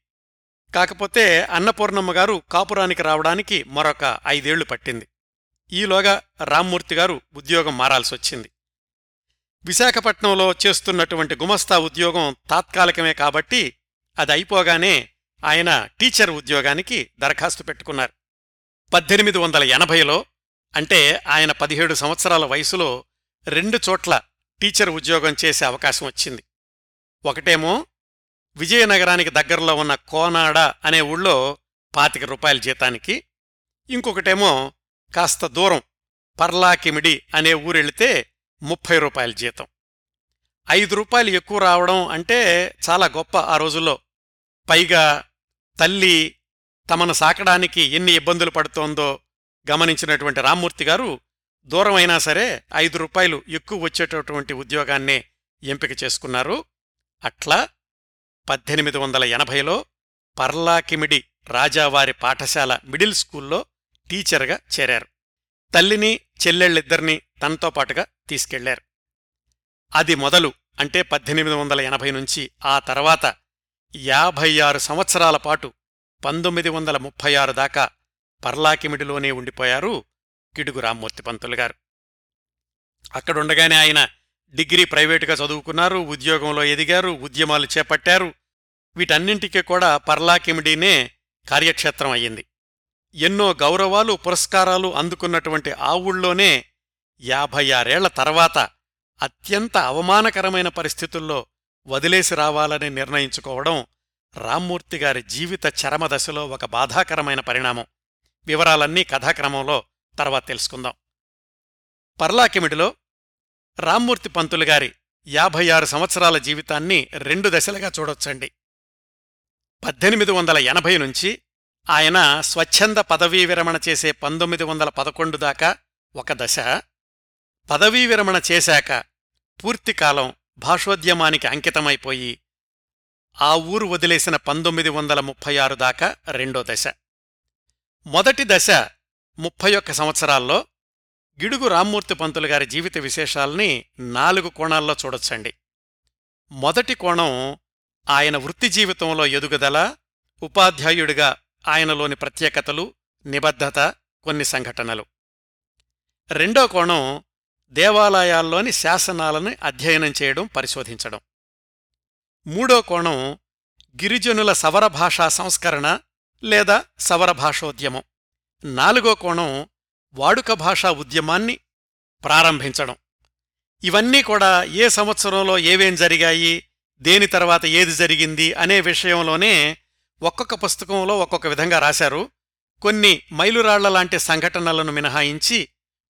కాకపోతే అన్నపూర్ణమ్మ గారు కాపురానికి రావడానికి మరొక ఐదేళ్ళు పట్టింది. ఈలోగా రామ్మూర్తి గారు ఉద్యోగం మారాల్సొచ్చింది. విశాఖపట్నంలో చేస్తున్నటువంటి గుమస్తా ఉద్యోగం తాత్కాలికమే కాబట్టి అది అయిపోగానే ఆయన టీచర్ ఉద్యోగానికి దరఖాస్తు పెట్టుకున్నారు. పద్దెనిమిది వందల ఎనభైలో అంటే ఆయన పదిహేడు సంవత్సరాల వయసులో రెండు చోట్ల టీచర్ ఉద్యోగం చేసే అవకాశం వచ్చింది. ఒకటేమో విజయనగరానికి దగ్గరలో ఉన్న కోనాడ అనే ఊళ్ళో పాతిక రూపాయల జీతానికి ఇంకొకటేమో కాస్త దూరం పర్లాకిమిడి అనే ఊరెళితే ముప్పై రూపాయల జీతం. ఐదు రూపాయలు ఎక్కువ రావడం అంటే చాలా గొప్ప ఆ రోజుల్లో. పైగా తల్లి తమను సాకడానికి ఎన్ని ఇబ్బందులు పడుతోందో గమనించినటువంటి రామ్మూర్తి గారు దూరమైనా సరే ఐదు రూపాయలు ఎక్కువ వచ్చేటటువంటి ఉద్యోగాన్నే ఎంపిక చేసుకున్నారు. అట్లా పద్దెనిమిది వందల ఎనభైలో పర్లాకిమిడి రాజావారి పాఠశాల మిడిల్ స్కూల్లో టీచర్గా చేరారు. తల్లిని చెల్లెళ్ళిద్దరినీ తనతో పాటుగా తీసుకెళ్ళారు. అది మొదలు అంటే పద్దెనిమిది వందల ఎనభై నుంచి ఆ తర్వాత యాభై ఆరు సంవత్సరాల పాటు పంతొమ్మిది వందల ముప్పై ఆరు దాకా పర్లాకిమిడిలోనే ఉండిపోయారు గిడుగు రామ్మూర్తి పంతులు గారు. అక్కడుండగానే ఆయన డిగ్రీ ప్రైవేటుగా చదువుకున్నారు ఉద్యోగంలో ఎదిగారు ఉద్యమాలు చేపట్టారు. వీటన్నింటికీ కూడా పర్లాకిమిడినే కార్యక్షేత్రం అయ్యింది. ఎన్నో గౌరవాలు పురస్కారాలు అందుకున్నటువంటి ఆ ఊళ్ళోనే యాభై ఆరేళ్ళ తర్వాత అత్యంత అవమానకరమైన పరిస్థితుల్లో వదిలేసి రావాలని నిర్ణయించుకోవడం రామ్మూర్తి గారి జీవిత చరమదశలో ఒక బాధాకరమైన పరిణామం. వివరాలన్నీ కథాక్రమంలో తర్వాత తెలుసుకుందాం. పర్లాకిమిడిలో రామ్మూర్తి పంతులు గారి యాభై ఆరు సంవత్సరాల జీవితాన్ని రెండు దశలుగా చూడొచ్చండి. పద్దెనిమిది వందల ఎనభై నుంచి ఆయన స్వచ్ఛంద పదవీ విరమణ చేసే పంతొమ్మిది వందల పదకొండు దాకా ఒక దశ పదవీ విరమణ చేశాక పూర్తికాలం భాషోద్యమానికి అంకితమైపోయి ఆ ఊరు వదిలేసిన పంతొమ్మిది వందల ముప్పై ఆరు దాకా రెండో దశ. మొదటి దశ ముప్పై ఒక్క సంవత్సరాల్లో గిడుగు రామ్మూర్తి పంతులు గారి జీవిత విశేషాల్ని నాలుగు కోణాల్లో చూడొచ్చండి. మొదటి కోణం ఆయన వృత్తి జీవితంలో ఎదుగుదల ఉపాధ్యాయుడిగా ఆయనలోని ప్రత్యేకతలు నిబద్ధత కొన్ని సంఘటనలు. రెండో కోణం దేవాలయాల్లోని శాసనాలను అధ్యయనం చేయడం పరిశోధించడం. మూడో కోణం గిరిజనుల సవర భాషా సంస్కరణ లేదా సవర భాషోద్యమం. నాలుగో కోణం వాడుక భాషా ఉద్యమాన్ని ప్రారంభించడం. ఇవన్నీ కూడా ఏ సంవత్సరంలో ఏవేం జరిగాయి దేని తర్వాత ఏది జరిగింది అనే విషయంలోనే ఒక్కొక్క పుస్తకంలో ఒక్కొక్క విధంగా రాశారు. కొన్ని మైలురాళ్ళ లాంటి సంఘటనలను మినహాయించి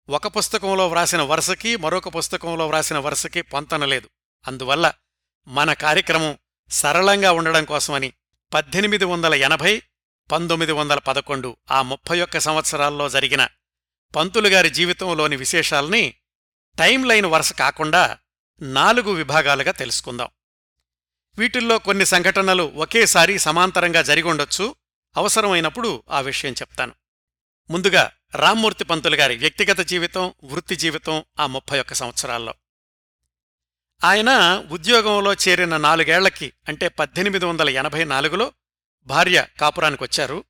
ఒక పుస్తకంలో వ్రాసిన వరుసకి మరొక పుస్తకంలో వ్రాసిన వరుసకి పొంతనలేదు. అందువల్ల మన కార్యక్రమం సరళంగా ఉండడం కోసమని పద్దెనిమిది వందల ఎనభై పంతొమ్మిది వందల పదకొండు ఆ ముప్పై ఒక్క సంవత్సరాల్లో జరిగిన పంతులుగారి జీవితంలోని విశేషాల్ని టైం లైన్ వరుస కాకుండా నాలుగు విభాగాలుగా తెలుసుకుందాం. వీటిల్లో కొన్ని సంఘటనలు ఒకేసారి సమాంతరంగా జరిగుండొచ్చు అవసరమైనప్పుడు ఆ విషయం చెప్తాను. ముందుగా రామ్మూర్తి పంతులు గారి వ్యక్తిగత జీవితం వృత్తి జీవితం ఆ ముప్పై ఒక్క సంవత్సరాల్లో. ఆయన ఉద్యోగంలో చేరిన నాలుగేళ్ళకి అంటే పద్దెనిమిది వందల ఎనభై నాలుగులో భార్య కాపురానికొచ్చారు.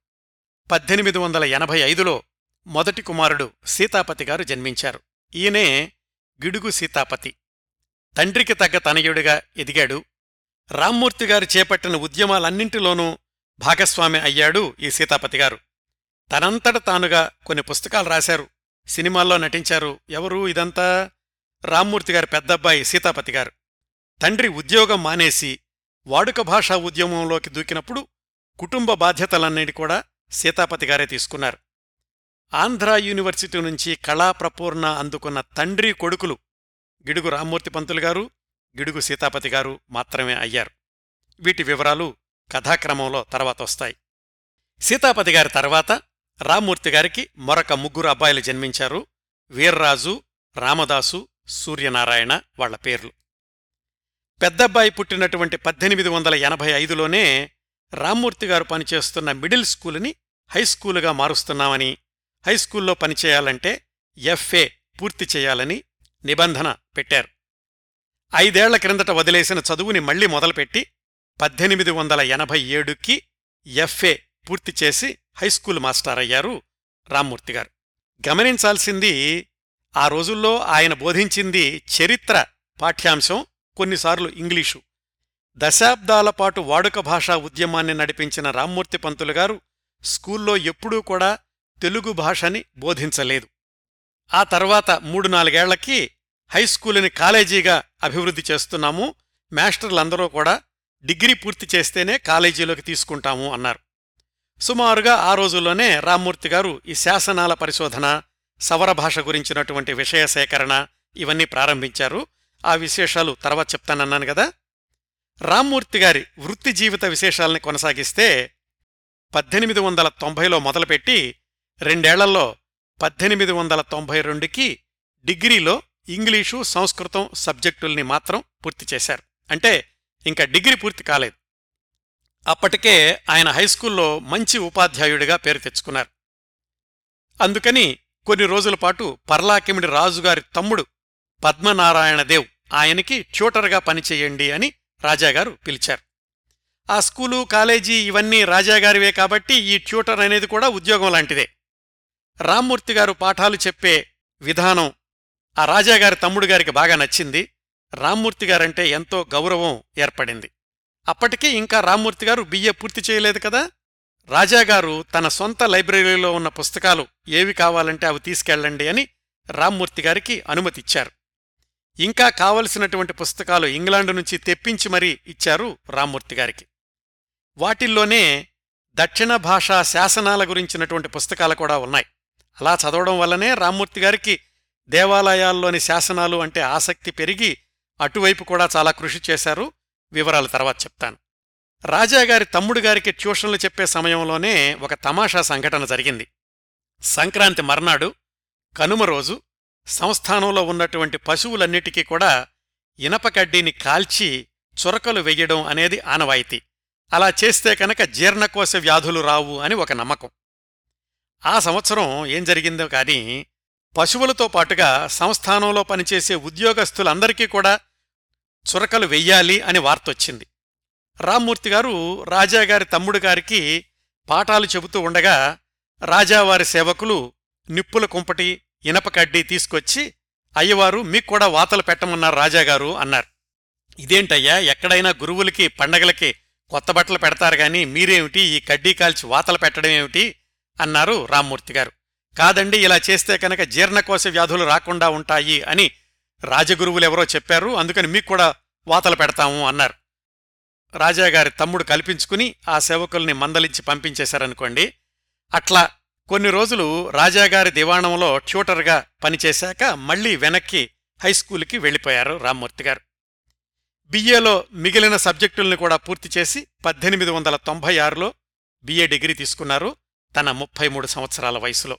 పద్దెనిమిది వందల ఎనభై ఐదులో మొదటి కుమారుడు సీతాపతి గారు జన్మించారు. ఈయనే గిడుగు సీతాపతి. తండ్రికి తగ్గ తనయుడిగా ఎదిగాడు. రామ్మూర్తి గారు చేపట్టిన ఉద్యమాలన్నింటిలోనూ భాగస్వామి అయ్యాడు ఈ సీతాపతి గారు. తనంతట తానుగా కొన్ని పుస్తకాలు రాశారు. సినిమాల్లో నటించారు. ఎవరు ఇదంతా? రామ్మూర్తి గారి పెద్దబ్బాయి సీతాపతి గారు. తండ్రి ఉద్యోగం మానేసి వాడుక భాషా ఉద్యమంలోకి దూకినప్పుడు కుటుంబ బాధ్యతలన్నిటి కూడా సీతాపతి గారే తీసుకున్నారు. ఆంధ్ర యూనివర్సిటీ నుంచి కళా ప్రపూర్ణ అందుకున్న తండ్రి కొడుకులు గిడుగు రామ్మూర్తి పంతులు గారు గిడుగు సీతాపతి గారు మాత్రమే అయ్యారు. వీటి వివరాలు కథాక్రమంలో తర్వాత వస్తాయి. సీతాపతి గారి తర్వాత రామ్మూర్తి గారికి మరొక ముగ్గురు అబ్బాయిలు జన్మించారు. వీర్రాజు రామదాసు సూర్యనారాయణ వాళ్ళ పేర్లు. పెద్దబ్బాయి పుట్టినటువంటి పద్దెనిమిది వందల ఎనభై ఐదులోనే రామ్మూర్తి గారు పనిచేస్తున్న మిడిల్ స్కూలుని హైస్కూలుగా మారుస్తున్నామని హైస్కూల్లో పనిచేయాలంటే ఎఫ్ఏ పూర్తి చేయాలని నిబంధన పెట్టారు. ఐదేళ్ళ క్రిందట వదిలేసిన చదువుని మళ్ళీ మొదలుపెట్టి పద్దెనిమిది వందల ఎనభై ఏడుకి ఎఫ్ఏ పూర్తి చేసి హైస్కూల్ మాస్టర్ అయ్యారు రామ్మూర్తి గారు. గమనించాల్సింది ఆ రోజుల్లో ఆయన బోధించింది చరిత్ర పాఠ్యాంశం కొన్నిసార్లు ఇంగ్లీషు. దశాబ్దాల పాటు వాడుక భాషా ఉద్యమాన్ని నడిపించిన రామ్మూర్తి పంతులు గారు స్కూల్లో ఎప్పుడూ కూడా తెలుగు భాషని బోధించలేదు. ఆ తర్వాత మూడు నాలుగేళ్ళకి హైస్కూలుని కాలేజీగా అభివృద్ధి చేస్తున్నాము మాస్టర్లందరూ కూడా డిగ్రీ పూర్తి చేస్తేనే కాలేజీలోకి తీసుకుంటాము అన్నారు. సుమారుగా ఆ రోజుల్లోనే రామ్మూర్తి గారు ఈ శాసనాల పరిశోధన సవర భాష గురించినటువంటి విషయ సేకరణ ఇవన్నీ ప్రారంభించారు. ఆ విశేషాలు తర్వాత చెప్తానన్నాను కదా. రామ్మూర్తి గారి వృత్తి జీవిత విశేషాల్ని కొనసాగిస్తే పద్దెనిమిది వందల తొంభైలో మొదలుపెట్టి రెండేళ్ళలో పద్దెనిమిది వందల తొంభై రెండుకి డిగ్రీలో ఇంగ్లీషు సంస్కృతం సబ్జెక్టుల్ని మాత్రం పూర్తి చేశారు. అంటే ఇంకా డిగ్రీ పూర్తి కాలేదు. అప్పటికే ఆయన హైస్కూల్లో మంచి ఉపాధ్యాయుడిగా పేరు తెచ్చుకున్నారు. అందుకని కొన్ని రోజుల పాటు పర్లాకిమిడి రాజుగారి తమ్ముడు పద్మనారాయణదేవ్ ఆయనకి ట్యూటర్గా పనిచేయండి అని రాజాగారు పిలిచారు. ఆ స్కూలు కాలేజీ ఇవన్నీ రాజాగారివే కాబట్టి ఈ ట్యూటర్ అనేది కూడా ఉద్యోగం లాంటిదే. రామ్మూర్తి గారు పాఠాలు చెప్పే విధానం ఆ రాజాగారి తమ్ముడు గారికి బాగా నచ్చింది. రామ్మూర్తి గారంటే ఎంతో గౌరవం ఏర్పడింది. అప్పటికీ ఇంకా రామ్మూర్తి గారు బిఏ పూర్తి చేయలేదు కదా? రాజాగారు తన సొంత లైబ్రరీలో ఉన్న పుస్తకాలు ఏవి కావాలంటే అవి తీసుకెళ్ళండి అని రామ్మూర్తి గారికి అనుమతిచ్చారు. ఇంకా కావలసినటువంటి పుస్తకాలు ఇంగ్లాండు నుంచి తెప్పించి మరీ ఇచ్చారు రామ్మూర్తి గారికి. వాటిల్లోనే దక్షిణ భాషా శాసనాల గురించినటువంటి పుస్తకాలు కూడా ఉన్నాయి. అలా చదవడం వల్లనే రామ్మూర్తి గారికి దేవాలయాల్లోని శాసనాలు అంటే ఆసక్తి పెరిగి అటువైపు కూడా చాలా కృషి చేశారు. వివరాలు తర్వాత చెప్తాను. రాజాగారి తమ్ముడు గారికి ట్యూషన్లు చెప్పే సమయంలోనే ఒక తమాషా సంఘటన జరిగింది. సంక్రాంతి మర్నాడు కనుమ రోజు సంస్థానంలో ఉన్నటువంటి పశువులన్నిటికీ కూడా ఇనప కడ్డీని కాల్చి చురకలు వెయ్యడం అనేది ఆనవాయితీ. అలా చేస్తే కనుక జీర్ణకోశ వ్యాధులు రావు అని ఒక నమ్మకం. ఆ సంవత్సరం ఏం జరిగిందో కానీ పశువులతో పాటుగా సంస్థానంలో పనిచేసే ఉద్యోగస్తులందరికీ కూడా చురకలు వెయ్యాలి అని వార్తొచ్చింది. రామ్మూర్తి గారు రాజాగారి తమ్ముడు గారికి పాఠాలు చెబుతూ ఉండగా రాజావారి సేవకులు నిప్పుల కుంపటి ఇనప కడ్డీ తీసుకొచ్చి అయ్యవారు మీకు కూడా వాతలు పెట్టమన్నారు రాజాగారు అన్నారు. ఇదేంటయ్యా ఎక్కడైనా గురువులకి పండగలకి కొత్త బట్టలు పెడతారు గాని మీరేమిటి? ఈ కడ్డీ కాల్చి వాతలు పెట్టడమేమిటి అన్నారు రామ్మూర్తి గారు. కాదండి ఇలా చేస్తే కనుక జీర్ణకోశ వ్యాధులు రాకుండా ఉంటాయి అని రాజగురువులు ఎవరో చెప్పారు. అందుకని మీకు కూడా వాతలు పెడతాము అన్నారు. రాజాగారి తమ్ముడు కల్పించుకుని ఆ సేవకుల్ని మందలించి పంపించేశారనుకోండి. అట్లా కొన్ని రోజులు రాజాగారి దివాణంలో ట్యూటర్గా పనిచేశాక మళ్ళీ వెనక్కి హైస్కూల్కి వెళ్ళిపోయారు రామ్మూర్తి గారు. బిఏలో మిగిలిన సబ్జెక్టుల్ని కూడా పూర్తి చేసి పద్దెనిమిది వందల తొంభై ఆరులో బిఏ డిగ్రీ తీసుకున్నారు తన ముప్పై మూడు సంవత్సరాల వయసులో.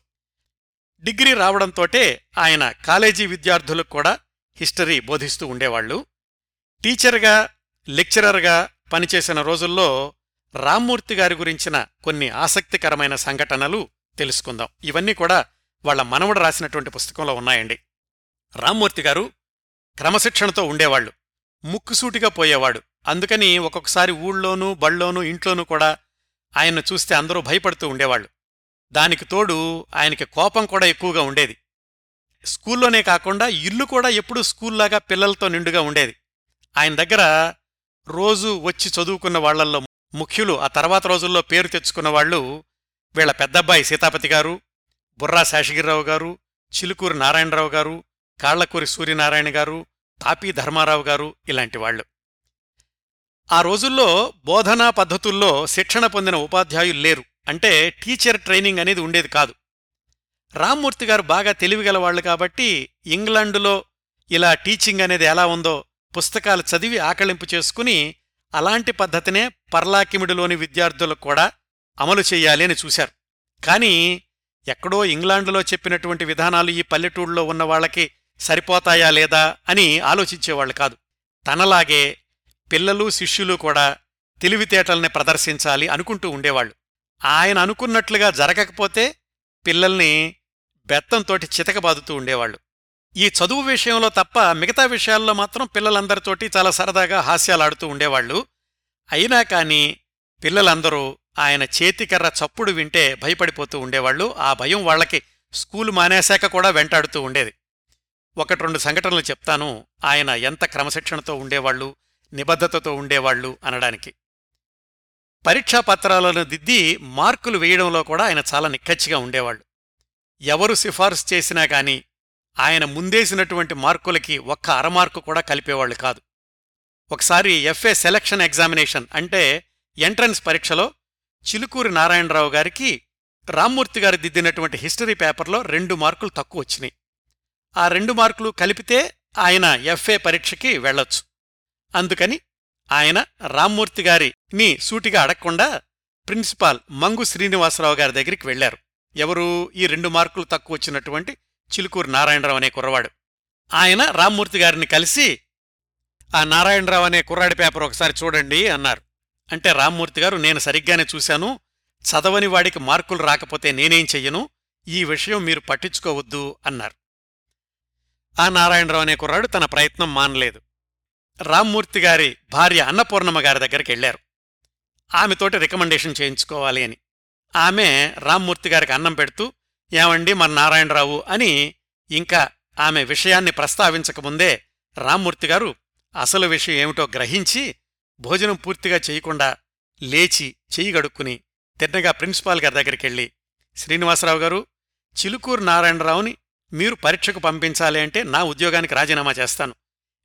డిగ్రీ రావడంతోటే ఆయన కాలేజీ విద్యార్థులకు కూడా హిస్టరీ బోధిస్తూ ఉండేవాళ్ళు టీచర్గా లెక్చరర్గా పనిచేసిన రోజుల్లో రామ్మూర్తి గారి గురించిన కొన్ని ఆసక్తికరమైన సంఘటనలు తెలుసుకుందాం. ఇవన్నీ కూడా వాళ్ళ మనవడు రాసినటువంటి పుస్తకంలో ఉన్నాయండి. రామ్మూర్తి గారు క్రమశిక్షణతో ఉండేవాళ్ళు ముక్కుసూటిగా పోయేవాడు. అందుకని ఒక్కొక్కసారి ఊళ్ళోనూ బళ్ళోనూ ఇంట్లోనూ కూడా ఆయన్ను చూస్తే అందరూ భయపడుతూ ఉండేవాళ్ళు దానికి తోడు ఆయనకి కోపం కూడా ఎక్కువగా ఉండేది. స్కూల్లోనే కాకుండా ఇల్లు కూడా ఎప్పుడూ స్కూల్లాగా పిల్లలతో నిండుగా ఉండేది. ఆయన దగ్గర రోజు వచ్చి చదువుకున్న వాళ్ళల్లో ముఖ్యులు ఆ తర్వాత రోజుల్లో పేరు తెచ్చుకున్న వాళ్ళు వీళ్ళ పెద్దబ్బాయి సీతాపతి గారు బుర్రా శేషగిరిరావు గారు చిలుకూరి నారాయణరావు గారు కాళ్ళకూరి సూర్యనారాయణ గారు తాపీ ధర్మారావు గారు ఇలాంటి వాళ్ళు. ఆ రోజుల్లో బోధనా పద్ధతుల్లో శిక్షణ పొందిన ఉపాధ్యాయులు లేరు. అంటే టీచర్ ట్రైనింగ్ అనేది ఉండేది కాదు. రామ్మూర్తి గారు బాగా తెలివిగల వాళ్ళు కాబట్టి ఇంగ్లాండులో ఇలా టీచింగ్ అనేది ఎలా ఉందో పుస్తకాలు చదివి ఆకళింపు చేసుకుని అలాంటి పద్ధతినే పర్లాకిమిడిలోని విద్యార్థులకు కూడా అమలు చేయాలి అని చూశారు. కానీ ఎక్కడో ఇంగ్లాండులో చెప్పినటువంటి విధానాలు ఈ పల్లెటూళ్ళలో ఉన్న వాళ్ళకి సరిపోతాయా లేదా అని ఆలోచించేవాళ్ళు కాదు. తనలాగే పిల్లలు శిష్యులు కూడా తెలివితేటల్ని ప్రదర్శించాలి అనుకుంటూ ఉండేవాళ్ళు. ఆయన అనుకున్నట్లుగా జరగకపోతే పిల్లల్ని బెత్తంతోటి చితకబాదుతూ ఉండేవాళ్ళు. ఈ చదువు విషయంలో తప్ప మిగతా విషయాల్లో మాత్రం పిల్లలందరితోటి చాలా సరదాగా హాస్యాలాడుతూ ఉండేవాళ్ళు. అయినా కాని పిల్లలందరూ ఆయన చేతికర్ర చప్పుడు వింటే భయపడిపోతూ ఉండేవాళ్ళు. ఆ భయం వాళ్ళకి స్కూలు మానేశాక కూడా వెంటాడుతూ ఉండేది. ఒకటి రెండు సంఘటనలు చెప్తాను. ఆయన ఎంత క్రమశిక్షణతో ఉండేవాళ్ళు నిబద్ధతతో ఉండేవాళ్ళు అనడానికి. పరీక్షా పత్రాలను దిద్ది మార్కులు వేయడంలో కూడా ఆయన చాలా నిక్కచ్చిగా ఉండేవాళ్ళు. ఎవరు సిఫార్సు చేసినా గాని ఆయన ముందేసినటువంటి మార్కులకి ఒక్క అరమార్కు కూడా కలిపేవాళ్ళు కాదు. ఒకసారి ఎఫ్ఏ సెలక్షన్ ఎగ్జామినేషన్ అంటే ఎంట్రన్స్ పరీక్షలో చిలుకూరి నారాయణరావు గారికి రామ్మూర్తి గారు దిద్దినటువంటి హిస్టరీ పేపర్లో రెండు మార్కులు తక్కువ వచ్చినాయి. ఆ రెండు మార్కులు కలిపితే ఆయన ఎఫ్ఏ పరీక్షకి వెళ్ళొచ్చు. అందుకని ఆయన రామ్మూర్తి గారిని సూటిగా అడగకుండా ప్రిన్సిపాల్ మంగు శ్రీనివాసరావు గారి దగ్గరికి వెళ్ళారు ఎవరు? ఈ రెండు మార్కులు తక్కువ వచ్చినటువంటి చిలుకూరు నారాయణరావు అనే కుర్రవాడు. ఆయన రామ్మూర్తి గారిని కలిసి ఆ నారాయణరావు అనే కుర్రాడి పేపర్ ఒకసారి చూడండి అన్నారు. అంటే రామ్మూర్తి గారు నేను సరిగ్గానే చూశాను. చదవని వాడికి మార్కులు రాకపోతే నేనేం చెయ్యను? ఈ విషయం మీరు పట్టించుకోవద్దు అన్నారు. ఆ నారాయణరావు అనే కుర్రాడు తన ప్రయత్నం మానలేదు. రామ్మూర్తి గారి భార్య అన్నపూర్ణమ్మ గారి దగ్గరికి వెళ్ళారు ఆమెతోటి రికమెండేషన్ చేయించుకోవాలి అని. ఆమె రామ్మూర్తి గారికి అన్నం పెడుతూ ఏమండి మన నారాయణరావు అని ఇంకా ఆమె విషయాన్ని ప్రస్తావించకముందే రామ్మూర్తి గారు అసలు విషయం ఏమిటో గ్రహించి భోజనం పూర్తిగా చేయకుండా లేచి చెయ్యి గడుక్కుని తిన్నగా ప్రిన్సిపాల్ గారి దగ్గరికెళ్ళి శ్రీనివాసరావు గారు చిలుకూరు నారాయణరావుని మీరు పరీక్షకు పంపించాలి అంటే నా ఉద్యోగానికి రాజీనామా చేస్తాను.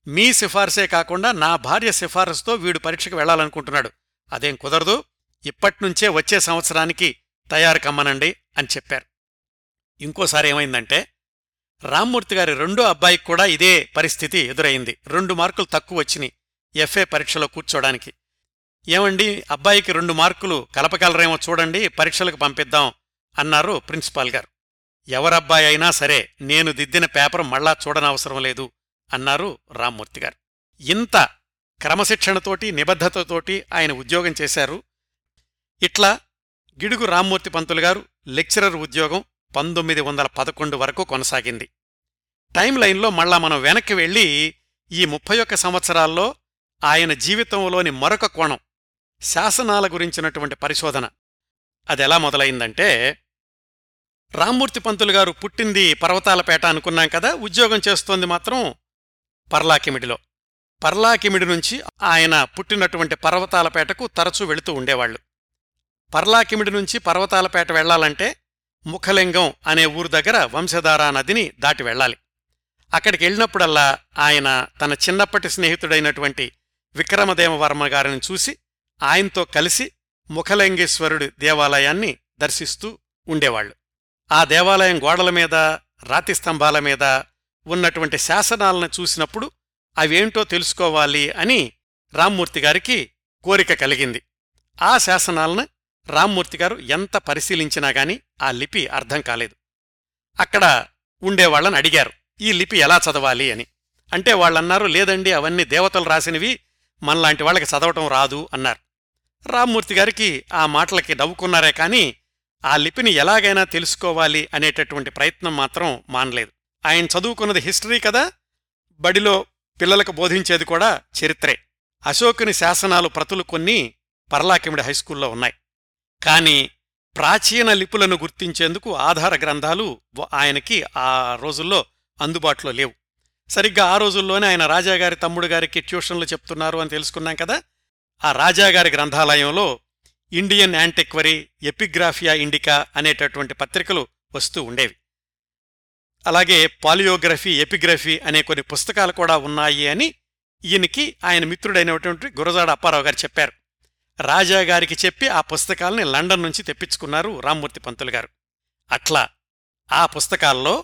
మీ సిఫార్సే కాకుండా నా భార్య సిఫారసుతో వీడు పరీక్షకు వెళ్ళాలనుకుంటున్నాడు అదేం కుదరదు. ఇప్పట్నుంచే వచ్చే సంవత్సరానికి తయారు కమ్మనండి అని చెప్పారు. ఇంకోసారి ఏమైందంటే రామ్మూర్తి గారి రెండో అబ్బాయికి కూడా ఇదే పరిస్థితి ఎదురైంది. రెండు మార్కులు తక్కువ వచ్చినాయి ఎఫ్ఏ పరీక్షలో కూర్చోడానికి. ఏమండి అబ్బాయికి రెండు మార్కులు కలపగలరేమో చూడండి పరీక్షలకు పంపిద్దాం అన్నారు ప్రిన్సిపాల్ గారు. ఎవరబ్బాయి అయినా సరే నేను దిద్దిన పేపర్ మళ్ళా చూడనవసరం లేదు. అన్నారు రామ్మూర్తి గారు. ఇంత క్రమశిక్షణతోటి నిబద్ధతతోటి ఆయన ఉద్యోగం చేశారు. ఇట్లా గిడుగు రామ్మూర్తి పంతులు గారు లెక్చరర్ ఉద్యోగం పంతొమ్మిది వందల పదకొండు వరకు కొనసాగింది. టైం లైన్లో మళ్ళా మనం వెనక్కి వెళ్ళి ఈ ముప్పై ఒక్క సంవత్సరాల్లో ఆయన జీవితంలోని మరొక కోణం శాసనాల గురించినటువంటి పరిశోధన. అదెలా మొదలైందంటే రామ్మూర్తి పంతులు గారు పుట్టింది పర్వతాలపేట అనుకున్నాం కదా ఉద్యోగం చేస్తోంది మాత్రం పర్లాకిమిడిలో. పర్లాకిమిడి నుంచి ఆయన పుట్టినటువంటి పర్వతాలపేటకు తరచూ వెళుతూ ఉండేవాళ్ళు పర్లాకిమిడి నుంచి పర్వతాలపేట వెళ్ళాలంటే ముఖలింగం అనే ఊరు దగ్గర వంశధారా నదిని దాటి వెళ్ళాలి అక్కడికి వెళ్ళినప్పుడల్లా ఆయన తన చిన్నప్పటి స్నేహితుడైనటువంటి విక్రమదేవవర్మ గారిని చూసి ఆయనతో కలిసి ముఖలింగేశ్వరుడి దేవాలయాన్ని దర్శిస్తూ ఉండేవాళ్ళు ఆ దేవాలయం గోడల మీద రాతి స్తంభాల మీద ఉన్నటువంటి శాసనాలను చూసినప్పుడు అవేంటో తెలుసుకోవాలి అని రామ్మూర్తి గారికి కోరిక కలిగింది. ఆ శాసనాలను రామ్మూర్తి గారు ఎంత పరిశీలించినా గాని ఆ లిపి అర్థం కాలేదు. అక్కడ ఉండేవాళ్ళని అడిగారు ఈ లిపి ఎలా చదవాలి? అని. అంటే వాళ్ళన్నారు లేదండి అవన్నీ దేవతలు రాసినవి మనలాంటి వాళ్ళకి చదవటం రాదు అన్నారు. రామ్మూర్తి గారికి ఆ మాటలకి నవ్వుకున్నారే కాని ఆ లిపిని ఎలాగైనా తెలుసుకోవాలి అనేటటువంటి ప్రయత్నం మాత్రం మానలేదు. ఆయన చదువుకున్నది హిస్టరీ కదా? బడిలో పిల్లలకు బోధించేది కూడా చరిత్రే. అశోకుని శాసనాలు ప్రతులు కొన్ని పర్లాకిమిడి హైస్కూల్లో ఉన్నాయి. కాని ప్రాచీన లిపులను గుర్తించేందుకు ఆధార గ్రంథాలు ఆయనకి ఆ రోజుల్లో అందుబాటులో లేవు. సరిగ్గా ఆ రోజుల్లోనే ఆయన రాజాగారి తమ్ముడు గారికి ట్యూషన్లు చెప్తున్నారు అని తెలుసుకున్నాం కదా? ఆ రాజాగారి గ్రంథాలయంలో ఇండియన్ యాంటిక్వరీ ఎపిగ్రాఫియా ఇండికా అనేటటువంటి పత్రికలు వస్తూ ఉండేవి. అలాగే పాలియోగ్రఫీ ఎపిగ్రఫీ అనే కొన్ని పుస్తకాలు కూడా ఉన్నాయి అని ఈయనకి ఆయన మిత్రుడైనటువంటి గురజాడ అప్పారావు గారు చెప్పారు. రాజాగారికి చెప్పి ఆ పుస్తకాలని లండన్ నుంచి తెప్పించుకున్నారు రామ్మూర్తి పంతులు గారు. అట్లా ఆ పుస్తకాల్లో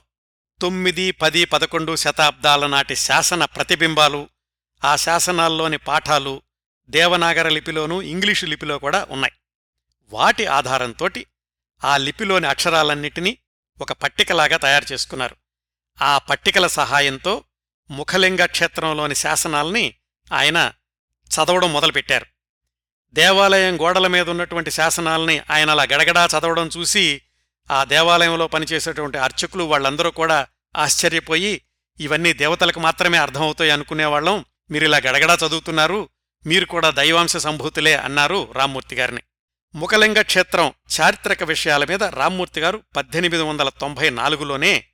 తొమ్మిది పది పదకొండు శతాబ్దాల నాటి శాసన ప్రతిబింబాలు ఆ శాసనాల్లోని పాఠాలు దేవనాగర లిపిలోనూ ఇంగ్లీషు లిపిలో కూడా ఉన్నాయి. వాటి ఆధారంతోటి ఆ లిపిలోని అక్షరాలన్నిటినీ ఒక పట్టికలాగా తయారు చేసుకున్నారు. ఆ పట్టికల సహాయంతో ముఖలింగ క్షేత్రంలోని శాసనాల్ని ఆయన చదవడం మొదలుపెట్టారు. దేవాలయం గోడల మీద ఉన్నటువంటి శాసనాల్ని ఆయన అలా గడగడా చదవడం చూసి ఆ దేవాలయంలో పనిచేసేటువంటి అర్చకులు వాళ్ళందరూ కూడా ఆశ్చర్యపోయి ఇవన్నీ దేవతలకు మాత్రమే అర్థమవుతాయి అనుకునేవాళ్ళం. మీరిలా గడగడా చదువుతున్నారు మీరు కూడా దైవాంశ సంభూతులే అన్నారు రామ్మూర్తి గారిని. ముఖలింగ క్షేత్రం చారిత్రక విషయాల మీద రామ్మూర్తి గారు పద్దెనిమిది వందల తొంభై నాలుగులోనే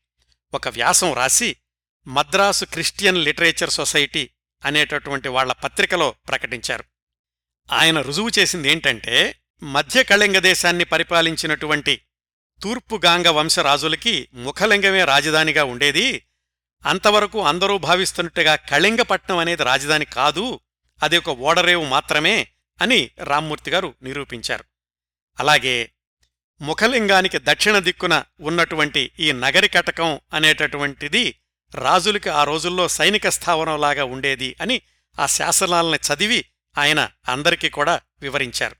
ఒక వ్యాసం రాసి మద్రాసు క్రిస్టియన్ లిటరేచర్ సొసైటీ అనేటటువంటి వాళ్ళ పత్రికలో ప్రకటించారు. ఆయన రుజువు చేసింది ఏంటంటే మధ్య కళింగ దేశాన్ని పరిపాలించినటువంటి తూర్పు గాంగ వంశరాజులకి ముఖలింగమే రాజధానిగా ఉండేది. అంతవరకు అందరూ భావిస్తున్నట్టుగా కళింగపట్నం అనేది రాజధాని కాదు అది ఒక ఓడరేవు మాత్రమే అని రామ్మూర్తిగారు నిరూపించారు. అలాగే ముఖలింగానికి దక్షిణ దిక్కున ఉన్నటువంటి ఈ నగరి కటకం అనేటటువంటిది రాజులకి ఆ రోజుల్లో సైనిక స్థావరంలాగా ఉండేది అని ఆ శాసనాలని చదివి ఆయన అందరికీ కూడా వివరించారు.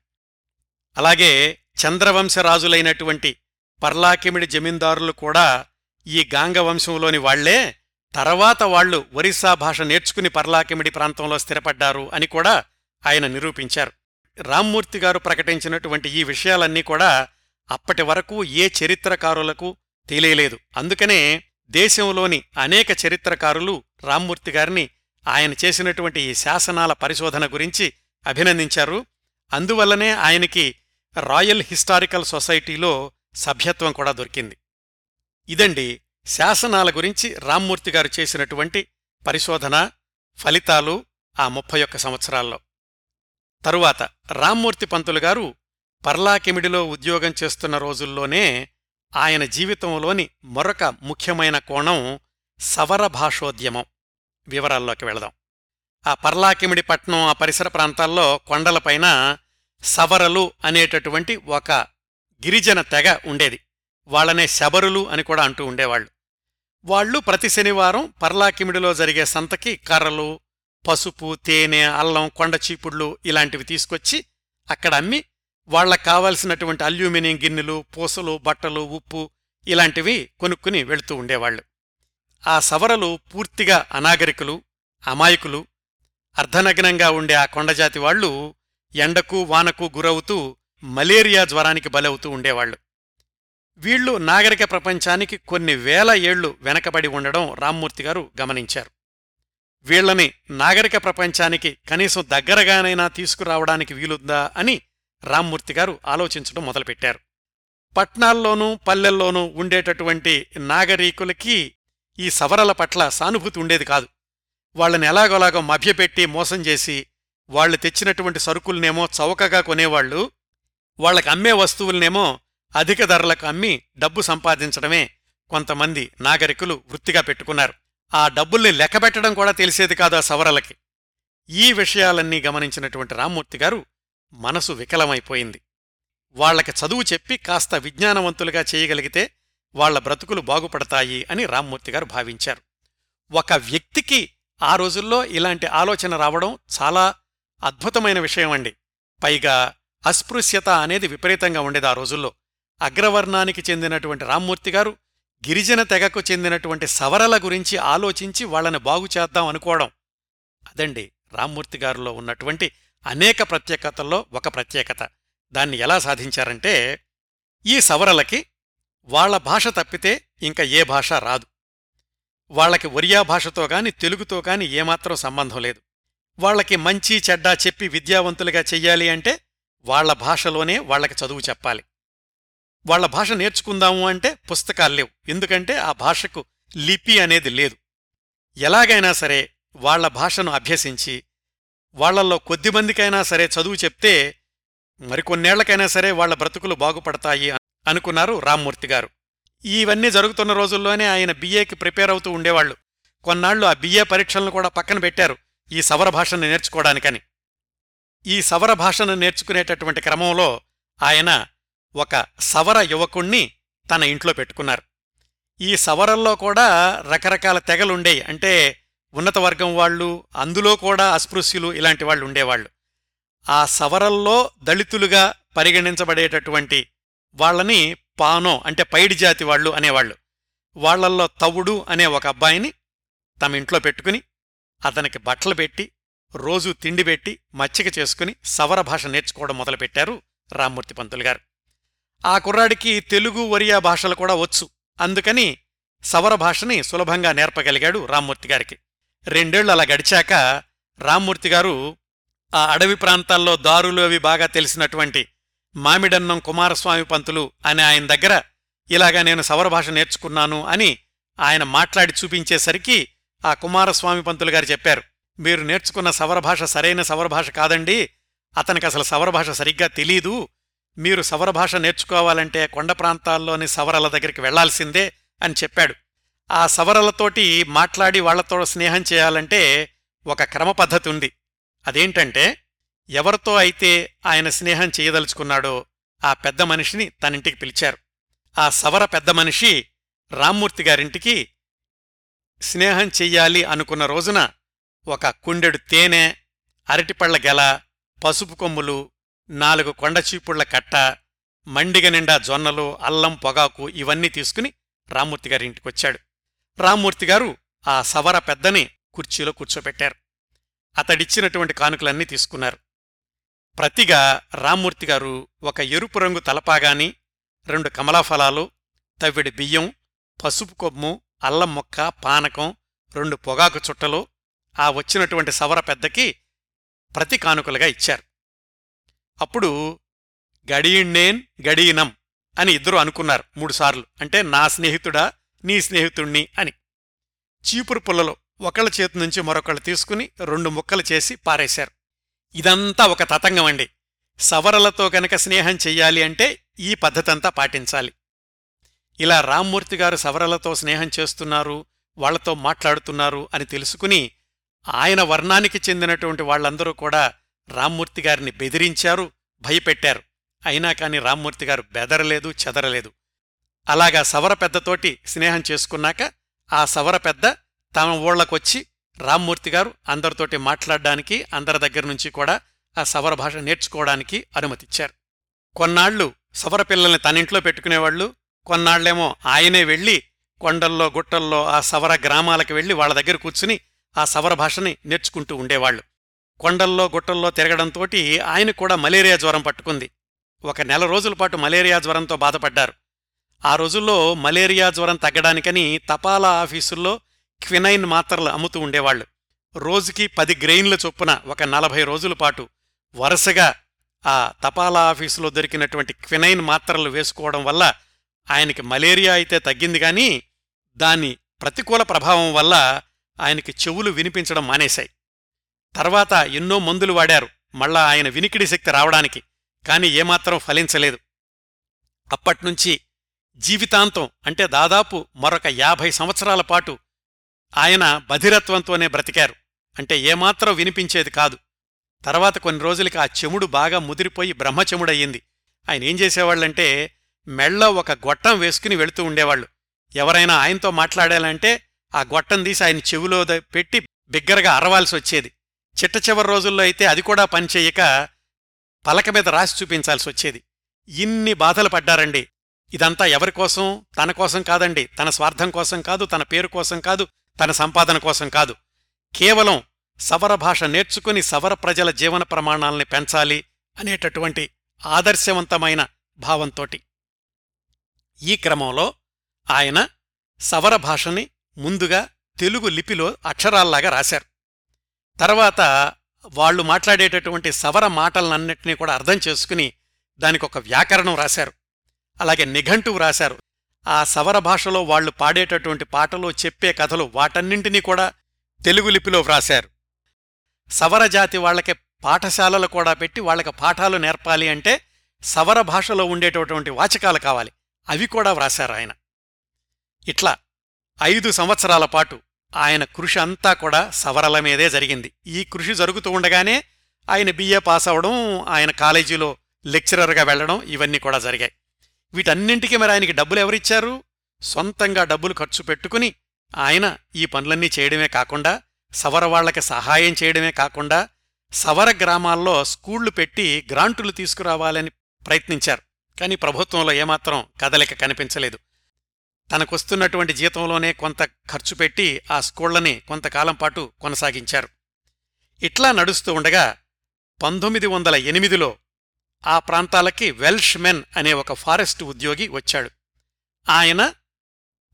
అలాగే చంద్రవంశరాజులైనటువంటి పర్లాకిమిడి జమీందారులు కూడా ఈ గాంగవంశంలోని వాళ్ళే తర్వాత వాళ్ళు ఒరిస్సా భాష నేర్చుకుని పర్లాకిమిడి ప్రాంతంలో స్థిరపడ్డారు అని కూడా ఆయన నిరూపించారు. రామ్మూర్తి గారు ప్రకటించినటువంటి ఈ విషయాలన్నీ కూడా అప్పటి వరకు ఏ చరిత్రకారులకు తెలియలేదు. అందుకనే దేశంలోని అనేక చరిత్రకారులు రామ్మూర్తి గారిని ఆయన చేసినటువంటి ఈ శాసనాల పరిశోధన గురించి అభినందించారు. అందువల్లనే ఆయనకి రాయల్ హిస్టారికల్ సొసైటీలో సభ్యత్వం కూడా దొరికింది. ఇదండి శాసనాల గురించి రామ్మూర్తి గారు చేసినటువంటి పరిశోధన ఫలితాలు ఆ ముప్పై ఒక్క సంవత్సరాల్లో. తరువాత రామ్మూర్తి పంతులు గారు పర్లాకిమిడిలో ఉద్యోగం చేస్తున్న రోజుల్లోనే ఆయన జీవితంలోని మరొక ముఖ్యమైన కోణం సవర భాషోద్యమం. వివరాల్లోకి వెళదాం. ఆ పర్లాకిమిడి పట్నం ఆ పరిసర ప్రాంతాల్లో కొండలపైన సవరలు అనేటటువంటి ఒక గిరిజన తెగ ఉండేది. వాళ్ళనే శబరులు అని కూడా అంటూ ఉండేవాళ్ళు వాళ్ళు ప్రతి శనివారం పర్లాకిమిడిలో జరిగే సంతకి కర్రలు పసుపు తేనె అల్లం కొండ చీపుళ్ళు ఇలాంటివి తీసుకొచ్చి అక్కడ అమ్మి వాళ్ళకు కావలసినటువంటి అల్యూమినియం గిన్నెలు పూసలు బట్టలు ఉప్పు ఇలాంటివి కొనుక్కుని వెళుతూ ఉండేవాళ్ళు ఆ సవరలు పూర్తిగా అనాగరికులు అమాయకులు అర్ధనగ్నంగా ఉండే ఆ కొండజాతి వాళ్ళు ఎండకు వానకు గురవుతూ మలేరియా జ్వరానికి బలవుతూ ఉండేవాళ్ళు వీళ్ళు నాగరిక ప్రపంచానికి కొన్ని వేల ఏళ్ళు వెనకబడి ఉండడం రామ్మూర్తి గారు గమనించారు. వీళ్ళని నాగరిక ప్రపంచానికి కనీసం దగ్గరగానైనా తీసుకురావడానికి వీలుందా అని రామ్మూర్తి గారు ఆలోచించడం మొదలుపెట్టారు. పట్నాల్లోనూ పల్లెల్లోనూ ఉండేటటువంటి నాగరీకులకి ఈ సవరల పట్ల సానుభూతి ఉండేది కాదు. వాళ్ళని ఎలాగోలాగో మభ్యపెట్టి మోసం చేసి వాళ్ళు తెచ్చినటువంటి సరుకుల్నేమో చౌకగా కొనేవాళ్ళు వాళ్ళకి అమ్మే వస్తువులనేమో అధిక ధరలకు అమ్మి డబ్బు సంపాదించడమే కొంతమంది నాగరికులు వృత్తిగా పెట్టుకున్నారు. ఆ డబ్బుల్ని లెక్కబెట్టడం కూడా తెలిసేది కాదు ఆ సవరలకి. ఈ విషయాలన్నీ గమనించినటువంటి రామ్మూర్తి గారు మనసు వికలమైపోయింది. వాళ్ళకి చదువు చెప్పి కాస్త విజ్ఞానవంతులుగా చేయగలిగితే వాళ్ళ బ్రతుకులు బాగుపడతాయి అని రామ్మూర్తి గారు భావించారు. ఒక వ్యక్తికి ఆ రోజుల్లో ఇలాంటి ఆలోచన రావడం చాలా అద్భుతమైన విషయం అండి. పైగా అస్పృశ్యత అనేది విపరీతంగా ఉండేది ఆ రోజుల్లో. అగ్రవర్ణానికి చెందినటువంటి రామ్మూర్తి గారు గిరిజన తెగకు చెందినటువంటి సవరల గురించి ఆలోచించి వాళ్ళని బాగు చేద్దాం అనుకోవడం. అదండి రామ్మూర్తి గారిలో ఉన్నటువంటి అనేక ప్రత్యేకతల్లో ఒక ప్రత్యేకత. దాన్ని ఎలా సాధించారంటే ఈ సవరలకి వాళ్ళ భాష తప్పితే ఇంకా ఏ భాష రాదు. వాళ్ళకి ఒరియా భాషతో కాని తెలుగుతో కాని ఏమాత్రం సంబంధం లేదు. వాళ్ళకి మంచి చెడ్డా చెప్పి విద్యావంతులుగా చెయ్యాలి అంటే వాళ్ళ భాషలోనే వాళ్ళకి చదువు చెప్పాలి. వాళ్ళ భాష నేర్చుకుందాము అంటే పుస్తకాలు లేవు. ఎందుకంటే ఆ భాషకు లిపి అనేది లేదు. ఎలాగైనా సరే వాళ్ళ భాషను అభ్యసించి వాళ్ళల్లో కొద్దిమందికైనా సరే చదువు చెప్తే మరికొన్నేళ్ళకైనా సరే వాళ్ళ బ్రతుకులు బాగుపడతాయి అనుకున్నారు రామ్మూర్తి గారు. ఇవన్నీ జరుగుతున్న రోజుల్లోనే ఆయన బిఏకి ప్రిపేర్ అవుతూ ఉండేవాళ్ళు కొన్నాళ్ళు ఆ బిఏ పరీక్షలను కూడా పక్కన పెట్టారు ఈ సవర భాషను నేర్చుకోవడానికని. ఈ సవర భాషను నేర్చుకునేటటువంటి క్రమంలో ఆయన ఒక సవర యువకుణ్ణి తన ఇంట్లో పెట్టుకున్నారు. ఈ సవరల్లో కూడా రకరకాల తెగలుండేవి అంటే ఉన్నత వర్గం వాళ్ళు అందులో కూడా అస్పృశ్యులు ఇలాంటి వాళ్ళు ఉండేవాళ్ళు. ఆ సవరల్లో దళితులుగా పరిగణించబడేటటువంటి వాళ్ళని పానో అంటే పైడి జాతి వాళ్ళు అనేవాళ్ళు. వాళ్ళల్లో తవుడు అనే ఒక అబ్బాయిని తమ ఇంట్లో పెట్టుకుని అతనికి బట్టలు పెట్టి రోజూ తిండి పెట్టి మచ్చిక చేసుకుని సవర భాష నేర్చుకోవడం మొదలుపెట్టారు రామ్మూర్తి పంతులు గారు. ఆ కుర్రాడికి తెలుగు ఒరియా భాషలు కూడా వచ్చు. అందుకని సవర భాషని సులభంగా నేర్పగలిగాడు రామ్మూర్తి గారికి. రెండేళ్ళు అలా గడిచాక రామ్మూర్తి గారు ఆ అడవి ప్రాంతాల్లో దారులు అవి బాగా తెలిసినటువంటి మామిడన్నం కుమారస్వామి పంతులు అనే ఆయన దగ్గర ఇలాగా నేను సవర భాష నేర్చుకున్నాను అని ఆయన మాట్లాడి చూపించేసరికి ఆ కుమారస్వామి పంతులు గారు చెప్పారు మీరు నేర్చుకున్న సవర భాష సరైన సవర భాష కాదండి. అతనికి అసలు సవర భాష సరిగ్గా తెలీదు. మీరు సవర భాష నేర్చుకోవాలంటే కొండ ప్రాంతాల్లోని సవరల దగ్గరికి వెళ్ళాల్సిందే అని చెప్పాడు. ఆ సవరలతోటి మాట్లాడి వాళ్ళతో స్నేహం చేయాలంటే ఒక క్రమ పద్ధతి ఉంది. అదేంటంటే ఎవరితో అయితే ఆయన స్నేహం చేయదలుచుకున్నాడో ఆ పెద్ద మనిషిని తనింటికి పిలిచారు. ఆ సవర పెద్ద మనిషి రామ్మూర్తి గారింటికి స్నేహం చెయ్యాలి అనుకున్న రోజున ఒక కుండెడు తేనె అరటిపళ్ళ గెల పసుపు కొమ్ములు నాలుగు కొండచీపుళ్ళ కట్ట మండిగ నిండా జొన్నలు అల్లం పొగాకు ఇవన్నీ తీసుకుని రామ్మూర్తిగారింటికొచ్చాడు రామ్మూర్తిగారు ఇంటికొచ్చాడు. ఆ సవర పెద్దని కుర్చీలో కూర్చోపెట్టారు. అతడిచ్చినటువంటి కానుకలన్నీ తీసుకున్నారు. ప్రతిగా రామ్మూర్తిగారు ఒక ఎరుపు రంగు తలపాగాని రెండు కమలాఫలాలు తవ్విడి బియ్యం పసుపు కొమ్ము అల్లం మొక్క పానకం రెండు పొగాకు చుట్టలు ఆ వచ్చినటువంటి సవర పెద్దకి ప్రతి కానుకలుగా ఇచ్చారు. అప్పుడు గడీణ్ణేన్ గడీనం అని ఇద్దరు అనుకున్నారు మూడుసార్లు. అంటే నా స్నేహితుడా నీ స్నేహితుణ్ణి అని. చీపురు పుల్లలో ఒకళ్ళ చేతి నుంచి మరొకళ్ళు తీసుకుని రెండు ముక్కలు చేసి పారేశారు. ఇదంతా ఒక తతంగం అండి. సవరలతో గనక స్నేహం చెయ్యాలి అంటే ఈ పద్ధతంతా పాటించాలి. ఇలా రామ్మూర్తి గారు సవరలతో స్నేహం చేస్తున్నారు వాళ్ళతో మాట్లాడుతున్నారు అని తెలుసుకుని ఆయన వర్ణానికి చెందినటువంటి వాళ్ళందరూ కూడా రామ్మూర్తి గారిని బెదిరించారు భయపెట్టారు. అయినా కాని రామ్మూర్తి గారు బెదరలేదు చెదరలేదు. అలాగా సవర పెద్దతోటి స్నేహం చేసుకున్నాక ఆ సవర పెద్ద తమ ఊళ్ళకొచ్చి రామ్మూర్తి గారు అందరితోటి మాట్లాడడానికి అందరి దగ్గర నుంచి కూడా ఆ సవర భాష నేర్చుకోవడానికి అనుమతిచ్చారు. కొన్నాళ్ళు సవర పిల్లల్ని తనింట్లో పెట్టుకునేవాళ్ళు కొన్నాళ్ళేమో ఆయనే వెళ్ళి కొండల్లో గుట్టల్లో ఆ సవర గ్రామాలకు వెళ్ళి వాళ్ళ దగ్గర కూర్చుని ఆ సవర భాషని నేర్చుకుంటూ ఉండేవాళ్ళు కొండల్లో గుట్టల్లో తిరగడంతోటి ఆయన కూడా మలేరియా జ్వరం పట్టుకుంది. ఒక నెల రోజుల పాటు మలేరియా జ్వరంతో బాధపడ్డారు. ఆ రోజుల్లో మలేరియా జ్వరం తగ్గడానికని తపాలా ఆఫీసుల్లో క్వినైన్ మాత్రలు అమ్ముతూ ఉండేవాళ్ళు రోజుకి పది గ్రెయిన్ల చొప్పున ఒక నలభై రోజుల పాటు వరుసగా ఆ తపాలా ఆఫీసులో దొరికినటువంటి క్వినైన్ మాత్రలు వేసుకోవడం వల్ల ఆయనకి మలేరియా అయితే తగ్గింది కానీ దాని ప్రతికూల ప్రభావం వల్ల ఆయనకి చెవులు వినిపించడం మానేశాయి. తర్వాత ఎన్నో మందులు వాడారు మళ్ళా ఆయన వినికిడి శక్తి రావడానికి కాని ఏమాత్రం ఫలించలేదు. అప్పట్నుంచి జీవితాంతం అంటే దాదాపు మరొక యాభై సంవత్సరాల పాటు ఆయన బధిరత్వంతోనే బ్రతికారు. అంటే ఏమాత్రం వినిపించేది కాదు. తర్వాత కొన్ని రోజులకి ఆ చెముడు బాగా ముదిరిపోయి బ్రహ్మచెముడయ్యింది. ఆయన ఏం చేసేవాళ్ళంటే మెళ్ళ ఒక గొట్టం వేసుకుని వెళుతూ ఉండేవాళ్ళు. ఎవరైనా ఆయనతో మాట్లాడాలంటే ఆ గొట్టం తీసి ఆయన చెవిలో పెట్టి బిగ్గరగా అరవాల్సి వచ్చేది చిట్ట చివరి రోజుల్లో అయితే అది కూడా పనిచేయక పలక మీద రాసి చూపించాల్సి వచ్చేది. ఇన్ని బాధలు పడ్డారండి. ఇదంతా ఎవరికోసం తన కోసం కాదండి. తన స్వార్థం కోసం కాదు తన పేరు కోసం కాదు తన సంపాదన కోసం కాదు. కేవలం సవర భాష నేర్చుకుని సవర ప్రజల జీవన ప్రమాణాల్ని పెంచాలి అనేటటువంటి ఆదర్శవంతమైన భావంతోటి. ఈ క్రమంలో ఆయన సవర భాషని ముందుగా తెలుగు లిపిలో అక్షరాల్లాగా రాశారు. తర్వాత వాళ్ళు మాట్లాడేటటువంటి సవర మాటలన్నింటినీ కూడా అర్థం చేసుకుని దానికొక వ్యాకరణం రాశారు. అలాగే నిఘంటువు రాశారు. ఆ సవర భాషలో వాళ్ళు పాడేటటువంటి పాటలు చెప్పే కథలు వాటన్నింటినీ కూడా తెలుగు లిపిలో వ్రాశారు. సవర జాతి వాళ్ళకి పాఠశాలలు కూడా పెట్టి వాళ్ళకి పాఠాలు నేర్పాలి అంటే సవర భాషలో ఉండేటటువంటి వాచకాలు కావాలి. అవి కూడా వ్రాశారు ఆయన. ఇట్లా ఐదు సంవత్సరాల పాటు ఆయన కృషి అంతా కూడా సవరల మీదే జరిగింది. ఈ కృషి జరుగుతూ ఉండగానే ఆయన బిఏ పాస్ అవడం ఆయన కాలేజీలో లెక్చరర్గా వెళ్ళడం ఇవన్నీ కూడా జరిగాయి. వీటన్నింటికీ మరి ఆయనకి డబ్బులు ఎవరిచ్చారు? సొంతంగా డబ్బులు ఖర్చు పెట్టుకుని ఆయన ఈ పనులన్నీ చేయడమే కాకుండా సవర వాళ్ళకి సహాయం చేయడమే కాకుండా సవర గ్రామాల్లో స్కూళ్ళు పెట్టి గ్రాంటులు తీసుకురావాలని ప్రయత్నించారు. కానీ ప్రభుత్వంలో ఏమాత్రం కదలిక కనిపించలేదు. తనకొస్తున్నటువంటి జీతంలోనే కొంత ఖర్చు పెట్టి ఆ స్కూళ్ళని కొంతకాలం పాటు కొనసాగించారు. ఇట్లా నడుస్తూ ఉండగా పంతొమ్మిది వందల ఎనిమిదిలో ఆ ప్రాంతాలకి వెల్ష్ మెన్ అనే ఒక ఫారెస్ట్ ఉద్యోగి వచ్చాడు. ఆయన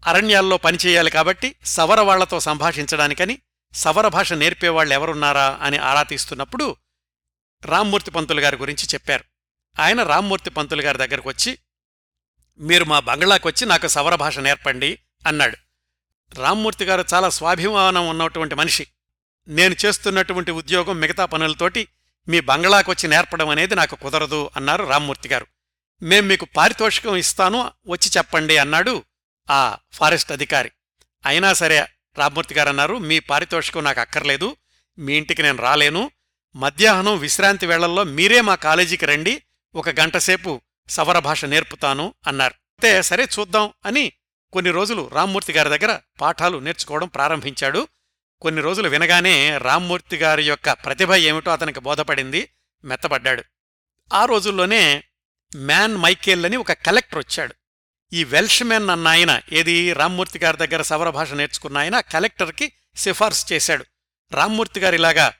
అరణ్యాల్లో పనిచేయాలి కాబట్టి సవరవాళ్ళతో సంభాషించడానికని సవర భాష నేర్పేవాళ్ళెవరున్నారా అని ఆరా తీస్తున్నప్పుడు రామ్మూర్తి పంతులు గారి గురించి చెప్పారు. ఆయన రామ్మూర్తి పంతులు గారి దగ్గరకు వచ్చి మీరు మా బంగ్లాకు వచ్చి నాకు సవర భాష నేర్పండి అన్నాడు. రామ్మూర్తి గారు చాలా స్వాభిమానం ఉన్నటువంటి మనిషి. నేను చేస్తున్నటువంటి ఉద్యోగం మిగతా పనులతోటి మీ బంగ్లాకు వచ్చి నేర్పడం అనేది నాకు కుదరదు అన్నారు రామ్మూర్తి గారు. మేం మీకు పారితోషికం ఇస్తాను వచ్చి చెప్పండి అన్నాడు ఆ ఫారెస్ట్ అధికారి. అయినా సరే రామ్మూర్తి గారు అన్నారు మీ పారితోషికం నాకు అక్కర్లేదు మీ ఇంటికి నేను రాలేను. మధ్యాహ్నం విశ్రాంతి వేళల్లో మీరే మా కాలేజీకి రండి ఒక గంటసేపు సవర భాష నేర్పుతాను అన్నారు. అయితే సరే చూద్దాం అని కొన్ని రోజులు రామ్మూర్తి గారి దగ్గర పాఠాలు నేర్చుకోవడం ప్రారంభించాడు. కొన్ని రోజులు వినగానే రామ్మూర్తి గారి యొక్క ప్రతిభ ఏమిటో అతనికి బోధపడింది మెత్తపడ్డాడు ఆ రోజుల్లోనే మ్యాన్ మైకేల్ అని ఒక కలెక్టర్ వచ్చాడు. ఈ వెల్ష్ మెన్ అన్న ఆయన ఏది రామ్మూర్తి గారి దగ్గర సవర భాష నేర్చుకున్న ఆయన కలెక్టర్కి సిఫార్సు చేశాడు. రామ్మూర్తి గారు ఇలాగా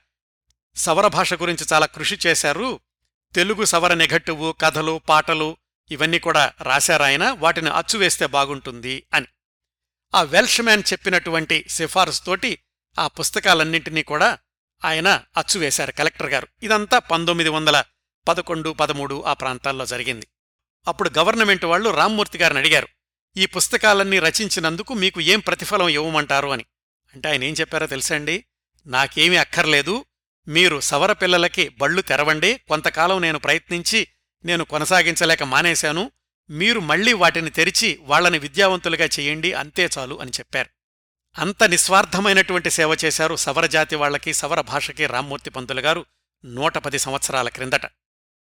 సవర భాష గురించి చాలా కృషి చేశారు తెలుగు సవర నిఘట్టువు కథలు పాటలు ఇవన్నీ కూడా రాశారాయన వాటిని అచ్చువేస్తే బాగుంటుంది అని. ఆ వెల్ష్ మ్యాన్ చెప్పినటువంటి సిఫార్సుతోటి ఆ పుస్తకాలన్నింటినీ కూడా ఆయన అచ్చువేశారు కలెక్టర్ గారు. ఇదంతా పంతొమ్మిది వందల పదకొండు పదమూడు ఆ ప్రాంతాల్లో జరిగింది. అప్పుడు గవర్నమెంట్ వాళ్ళు రామ్మూర్తి గారిని అడిగారు ఈ పుస్తకాలన్నీ రచించినందుకు మీకు ఏం ప్రతిఫలం ఇవ్వమంటారు? అని. అంటే ఆయన ఏం చెప్పారో తెలుసండి నాకేమీ అక్కర్లేదు మీరు సవర పిల్లలకి బళ్ళు తెరవండి. కొంతకాలం నేను ప్రయత్నించి నేను కొనసాగించలేక మానేశాను. మీరు మళ్ళీ వాటిని తెరిచి వాళ్ళని విద్యావంతులుగా చెయ్యండి అంతే చాలు అని చెప్పారు. అంత నిస్వార్థమైనటువంటి సేవ చేశారు సవరజాతి వాళ్ళకి సవర భాషకి రామ్మూర్తి పంతులు గారు నూట పది సంవత్సరాల క్రిందట.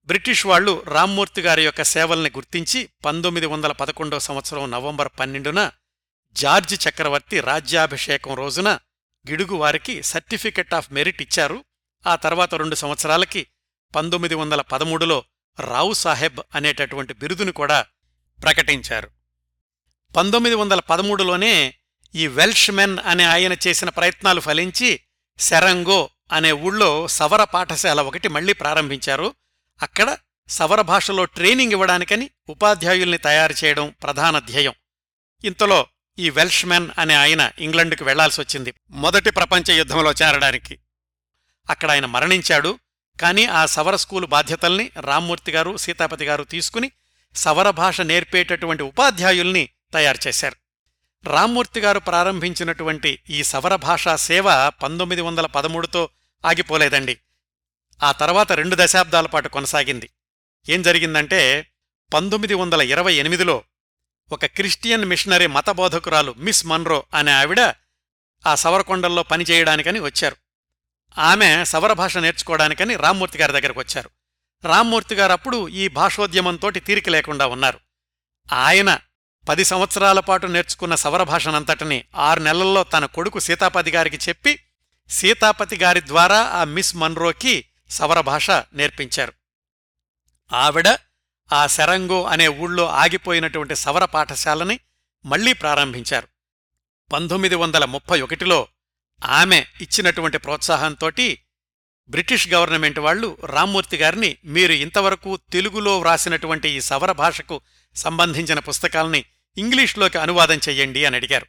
బ్రిటిష్ వాళ్ళు రామ్మూర్తి గారి యొక్క సేవల్ని గుర్తించి పంతొమ్మిది వందల పదకొండో సంవత్సరం నవంబర్ పన్నెండున జార్జి చక్రవర్తి రాజ్యాభిషేకం రోజున గిడుగువారికి సర్టిఫికెట్ ఆఫ్ మెరిట్ ఇచ్చారు. ఆ తర్వాత రెండు సంవత్సరాలకి పంతొమ్మిది వందల పదమూడులో రావు సాహెబ్ అనేటటువంటి బిరుదును కూడా ప్రకటించారు. పంతొమ్మిది వందల పదమూడులోనే ఈ వెల్ష్ మెన్ అనే ఆయన చేసిన ప్రయత్నాలు ఫలించి సెరంగో అనే ఊళ్ళో సవర పాఠశాల ఒకటి మళ్ళీ ప్రారంభించారు. అక్కడ సవర భాషలో ట్రైనింగ్ ఇవ్వడానికని ఉపాధ్యాయుల్ని తయారు చేయడం ప్రధాన ధ్యేయం. ఇంతలో ఈ వెల్ష్మెన్ అనే ఆయన ఇంగ్లండుకు వెళ్ళాల్సొచ్చింది. మొదటి ప్రపంచ యుద్ధంలో చేరడానికి. అక్కడ ఆయన మరణించాడు. కానీ ఆ సవర స్కూలు బాధ్యతల్ని రామ్మూర్తి గారు సీతాపతి గారు తీసుకుని సవర భాష నేర్పేటటువంటి ఉపాధ్యాయుల్ని తయారు చేశారు. రామ్మూర్తి గారు ప్రారంభించినటువంటి ఈ సవర భాషా సేవ పంతొమ్మిది వందల పదమూడుతో ఆగిపోలేదండి. ఆ తర్వాత రెండు దశాబ్దాల పాటు కొనసాగింది. ఏం జరిగిందంటే పంతొమ్మిది వందల ఇరవై ఎనిమిదిలో ఒక క్రిస్టియన్ మిషనరీ మతబోధకురాలు మిస్ మన్రో అనే ఆవిడ ఆ సవరకొండల్లో పనిచేయడానికని వచ్చారు. ఆమె సవర భాష నేర్చుకోవడానికని రామ్మూర్తి గారి దగ్గరకు వచ్చారు. రామ్మూర్తి గారు అప్పుడు ఈ భాషోద్యమంతోటి తీరిక లేకుండా ఉన్నారు. ఆయన పది సంవత్సరాల పాటు నేర్చుకున్న సవర భాషనంతటిని ఆరు నెలల్లో తన కొడుకు సీతాపతి గారికి చెప్పి సీతాపతి గారి ద్వారా ఆ మిస్ మన్రోకి సవర భాష నేర్పించారు. ఆవిడ ఆ శరంగు అనే ఊళ్ళో ఆగిపోయినటువంటి సవర పాఠశాలని మళ్ళీ ప్రారంభించారు. పంతొమ్మిది వందల ముప్పై ఒకటిలో ఆమె ఇచ్చినటువంటి ప్రోత్సాహంతోటి బ్రిటిష్ గవర్నమెంట్ వాళ్ళు రామ్మూర్తి గారిని మీరు ఇంతవరకు తెలుగులో వ్రాసినటువంటి ఈ సవర భాషకు సంబంధించిన పుస్తకాల్ని ఇంగ్లీష్లోకి అనువాదం చెయ్యండి అని అడిగారు.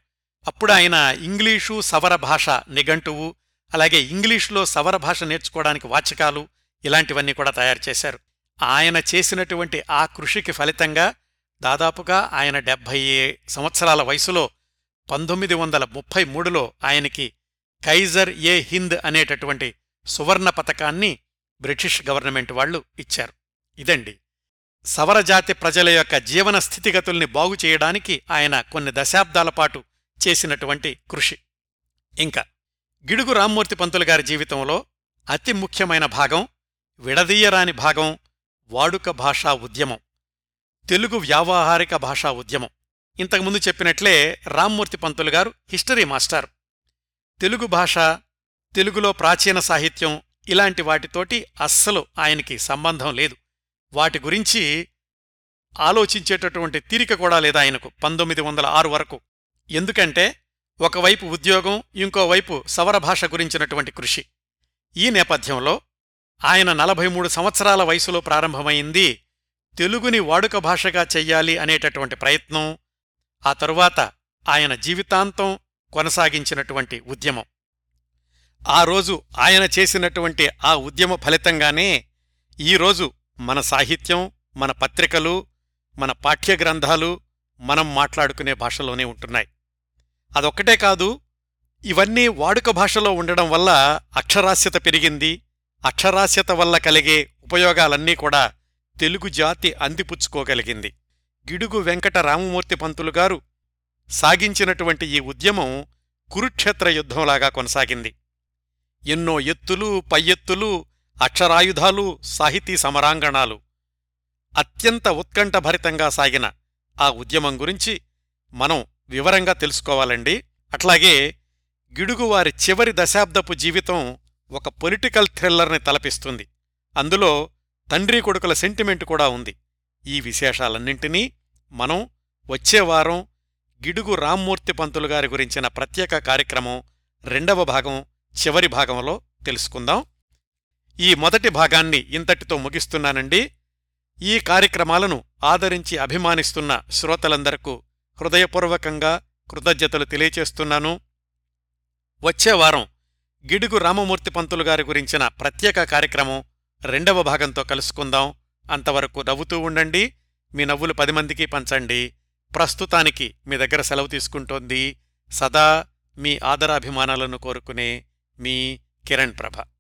అప్పుడు ఆయన ఇంగ్లీషు సవర భాష నిఘంటువు అలాగే ఇంగ్లీష్లో సవర భాష నేర్చుకోవడానికి వాచకాలు ఇలాంటివన్నీ కూడా తయారు చేశారు. ఆయన చేసినటువంటి ఆ కృషికి ఫలితంగా దాదాపుగా ఆయన డెబ్భై సంవత్సరాల వయసులో పంతొమ్మిది వందల ముప్పై మూడులో ఆయనకి కైజర్ ఏ హింద్ అనేటటువంటి సువర్ణ పతకాన్ని బ్రిటిష్ గవర్నమెంట్ వాళ్ళు ఇచ్చారు. ఇదండి. సవరజాతి ప్రజల యొక్క జీవన స్థితిగతుల్ని బాగు చేయడానికి ఆయన కొన్ని దశాబ్దాల పాటు చేసినటువంటి కృషి. ఇంకా గిడుగు రామ్మూర్తి పంతులు గారి జీవితంలో అతి ముఖ్యమైన భాగం విడదీయరాని భాగం వాడుక భాషా ఉద్యమం. తెలుగు వ్యావహారిక భాషా ఉద్యమం. ఇంతకుముందు చెప్పినట్లే రామ్మూర్తి పంతులు గారు హిస్టరీ మాస్టారు. తెలుగు భాష తెలుగులో ప్రాచీన సాహిత్యం ఇలాంటి వాటితోటి అస్సలు ఆయనకి సంబంధం లేదు. వాటి గురించి ఆలోచించేటటువంటి తీరిక కూడా లేదు ఆయనకు పంతొమ్మిది వందల ఆరు వరకు. ఎందుకంటే ఒకవైపు ఉద్యోగం ఇంకోవైపు సవర భాష గురించినటువంటి కృషి. ఈ నేపథ్యంలో ఆయన నలభై మూడు సంవత్సరాల వయసులో ప్రారంభమైంది తెలుగుని వాడుక భాషగా చెయ్యాలి అనేటటువంటి ప్రయత్నం ఆ తరువాత ఆయన జీవితాంతం కొనసాగించినటువంటి ఉద్యమం. ఆ రోజు ఆయన చేసినటువంటి ఆ ఉద్యమ ఫలితంగానే ఈరోజు మన సాహిత్యం మన పత్రికలు మన పాఠ్యగ్రంథాలు మనం మాట్లాడుకునే భాషలోనే ఉంటున్నాయి. అదొక్కటే కాదు ఇవన్నీ వాడుక భాషలో ఉండడం వల్ల అక్షరాస్యత పెరిగింది. అక్షరాస్యత వల్ల కలిగే ఉపయోగాలన్నీ కూడా తెలుగు జాతి అందిపుచ్చుకోగలిగింది. గిడుగు వెంకట రామమూర్తి పంతులు గారు సాగించినటువంటి ఈ ఉద్యమం కురుక్షేత్ర యుద్ధంలాగా కొనసాగింది. ఎన్నో ఎత్తులు పయ్యెత్తులు అక్షరాయుధాలు సాహితీ సమరాంగణాలు అత్యంత ఉత్కంఠభరితంగా సాగిన ఆ ఉద్యమం గురించి మనం వివరంగా తెలుసుకోవాలండి. అట్లాగే గిడుగువారి చివరి దశాబ్దపు జీవితం ఒక పొలిటికల్ థ్రిల్లర్ని తలపిస్తుంది. అందులో తండ్రి కొడుకుల సెంటిమెంట్ కూడా ఉంది. ఈ విశేషాలన్నింటినీ మనం వచ్చే వారం గిడుగు రామ్మూర్తి పంతులు గారి గురించిన ప్రత్యేక కార్యక్రమం రెండవ భాగం చివరి భాగంలో తెలుసుకుందాం. ఈ మొదటి భాగాన్ని ఇంతటితో ముగిస్తున్నానండి. ఈ కార్యక్రమాలను ఆదరించి అభిమానిస్తున్న శ్రోతలందరకు హృదయపూర్వకంగా కృతజ్ఞతలు తెలియచేస్తున్నాను. వచ్చే వారం గిడుగు రామమూర్తి పంతులు గారి గురించిన ప్రత్యేక కార్యక్రమం రెండవ భాగంతో కలుసుకుందాం. అంతవరకు నవ్వుతూ ఉండండి. మీ నవ్వులు పది మందికి పంచండి. ప్రస్తుతానికి మీ దగ్గర సెలవు తీసుకుంటోంది. సదా మీ ఆదరాభిమానాలను కోరుకునే మీ కిరణ్ ప్రభ.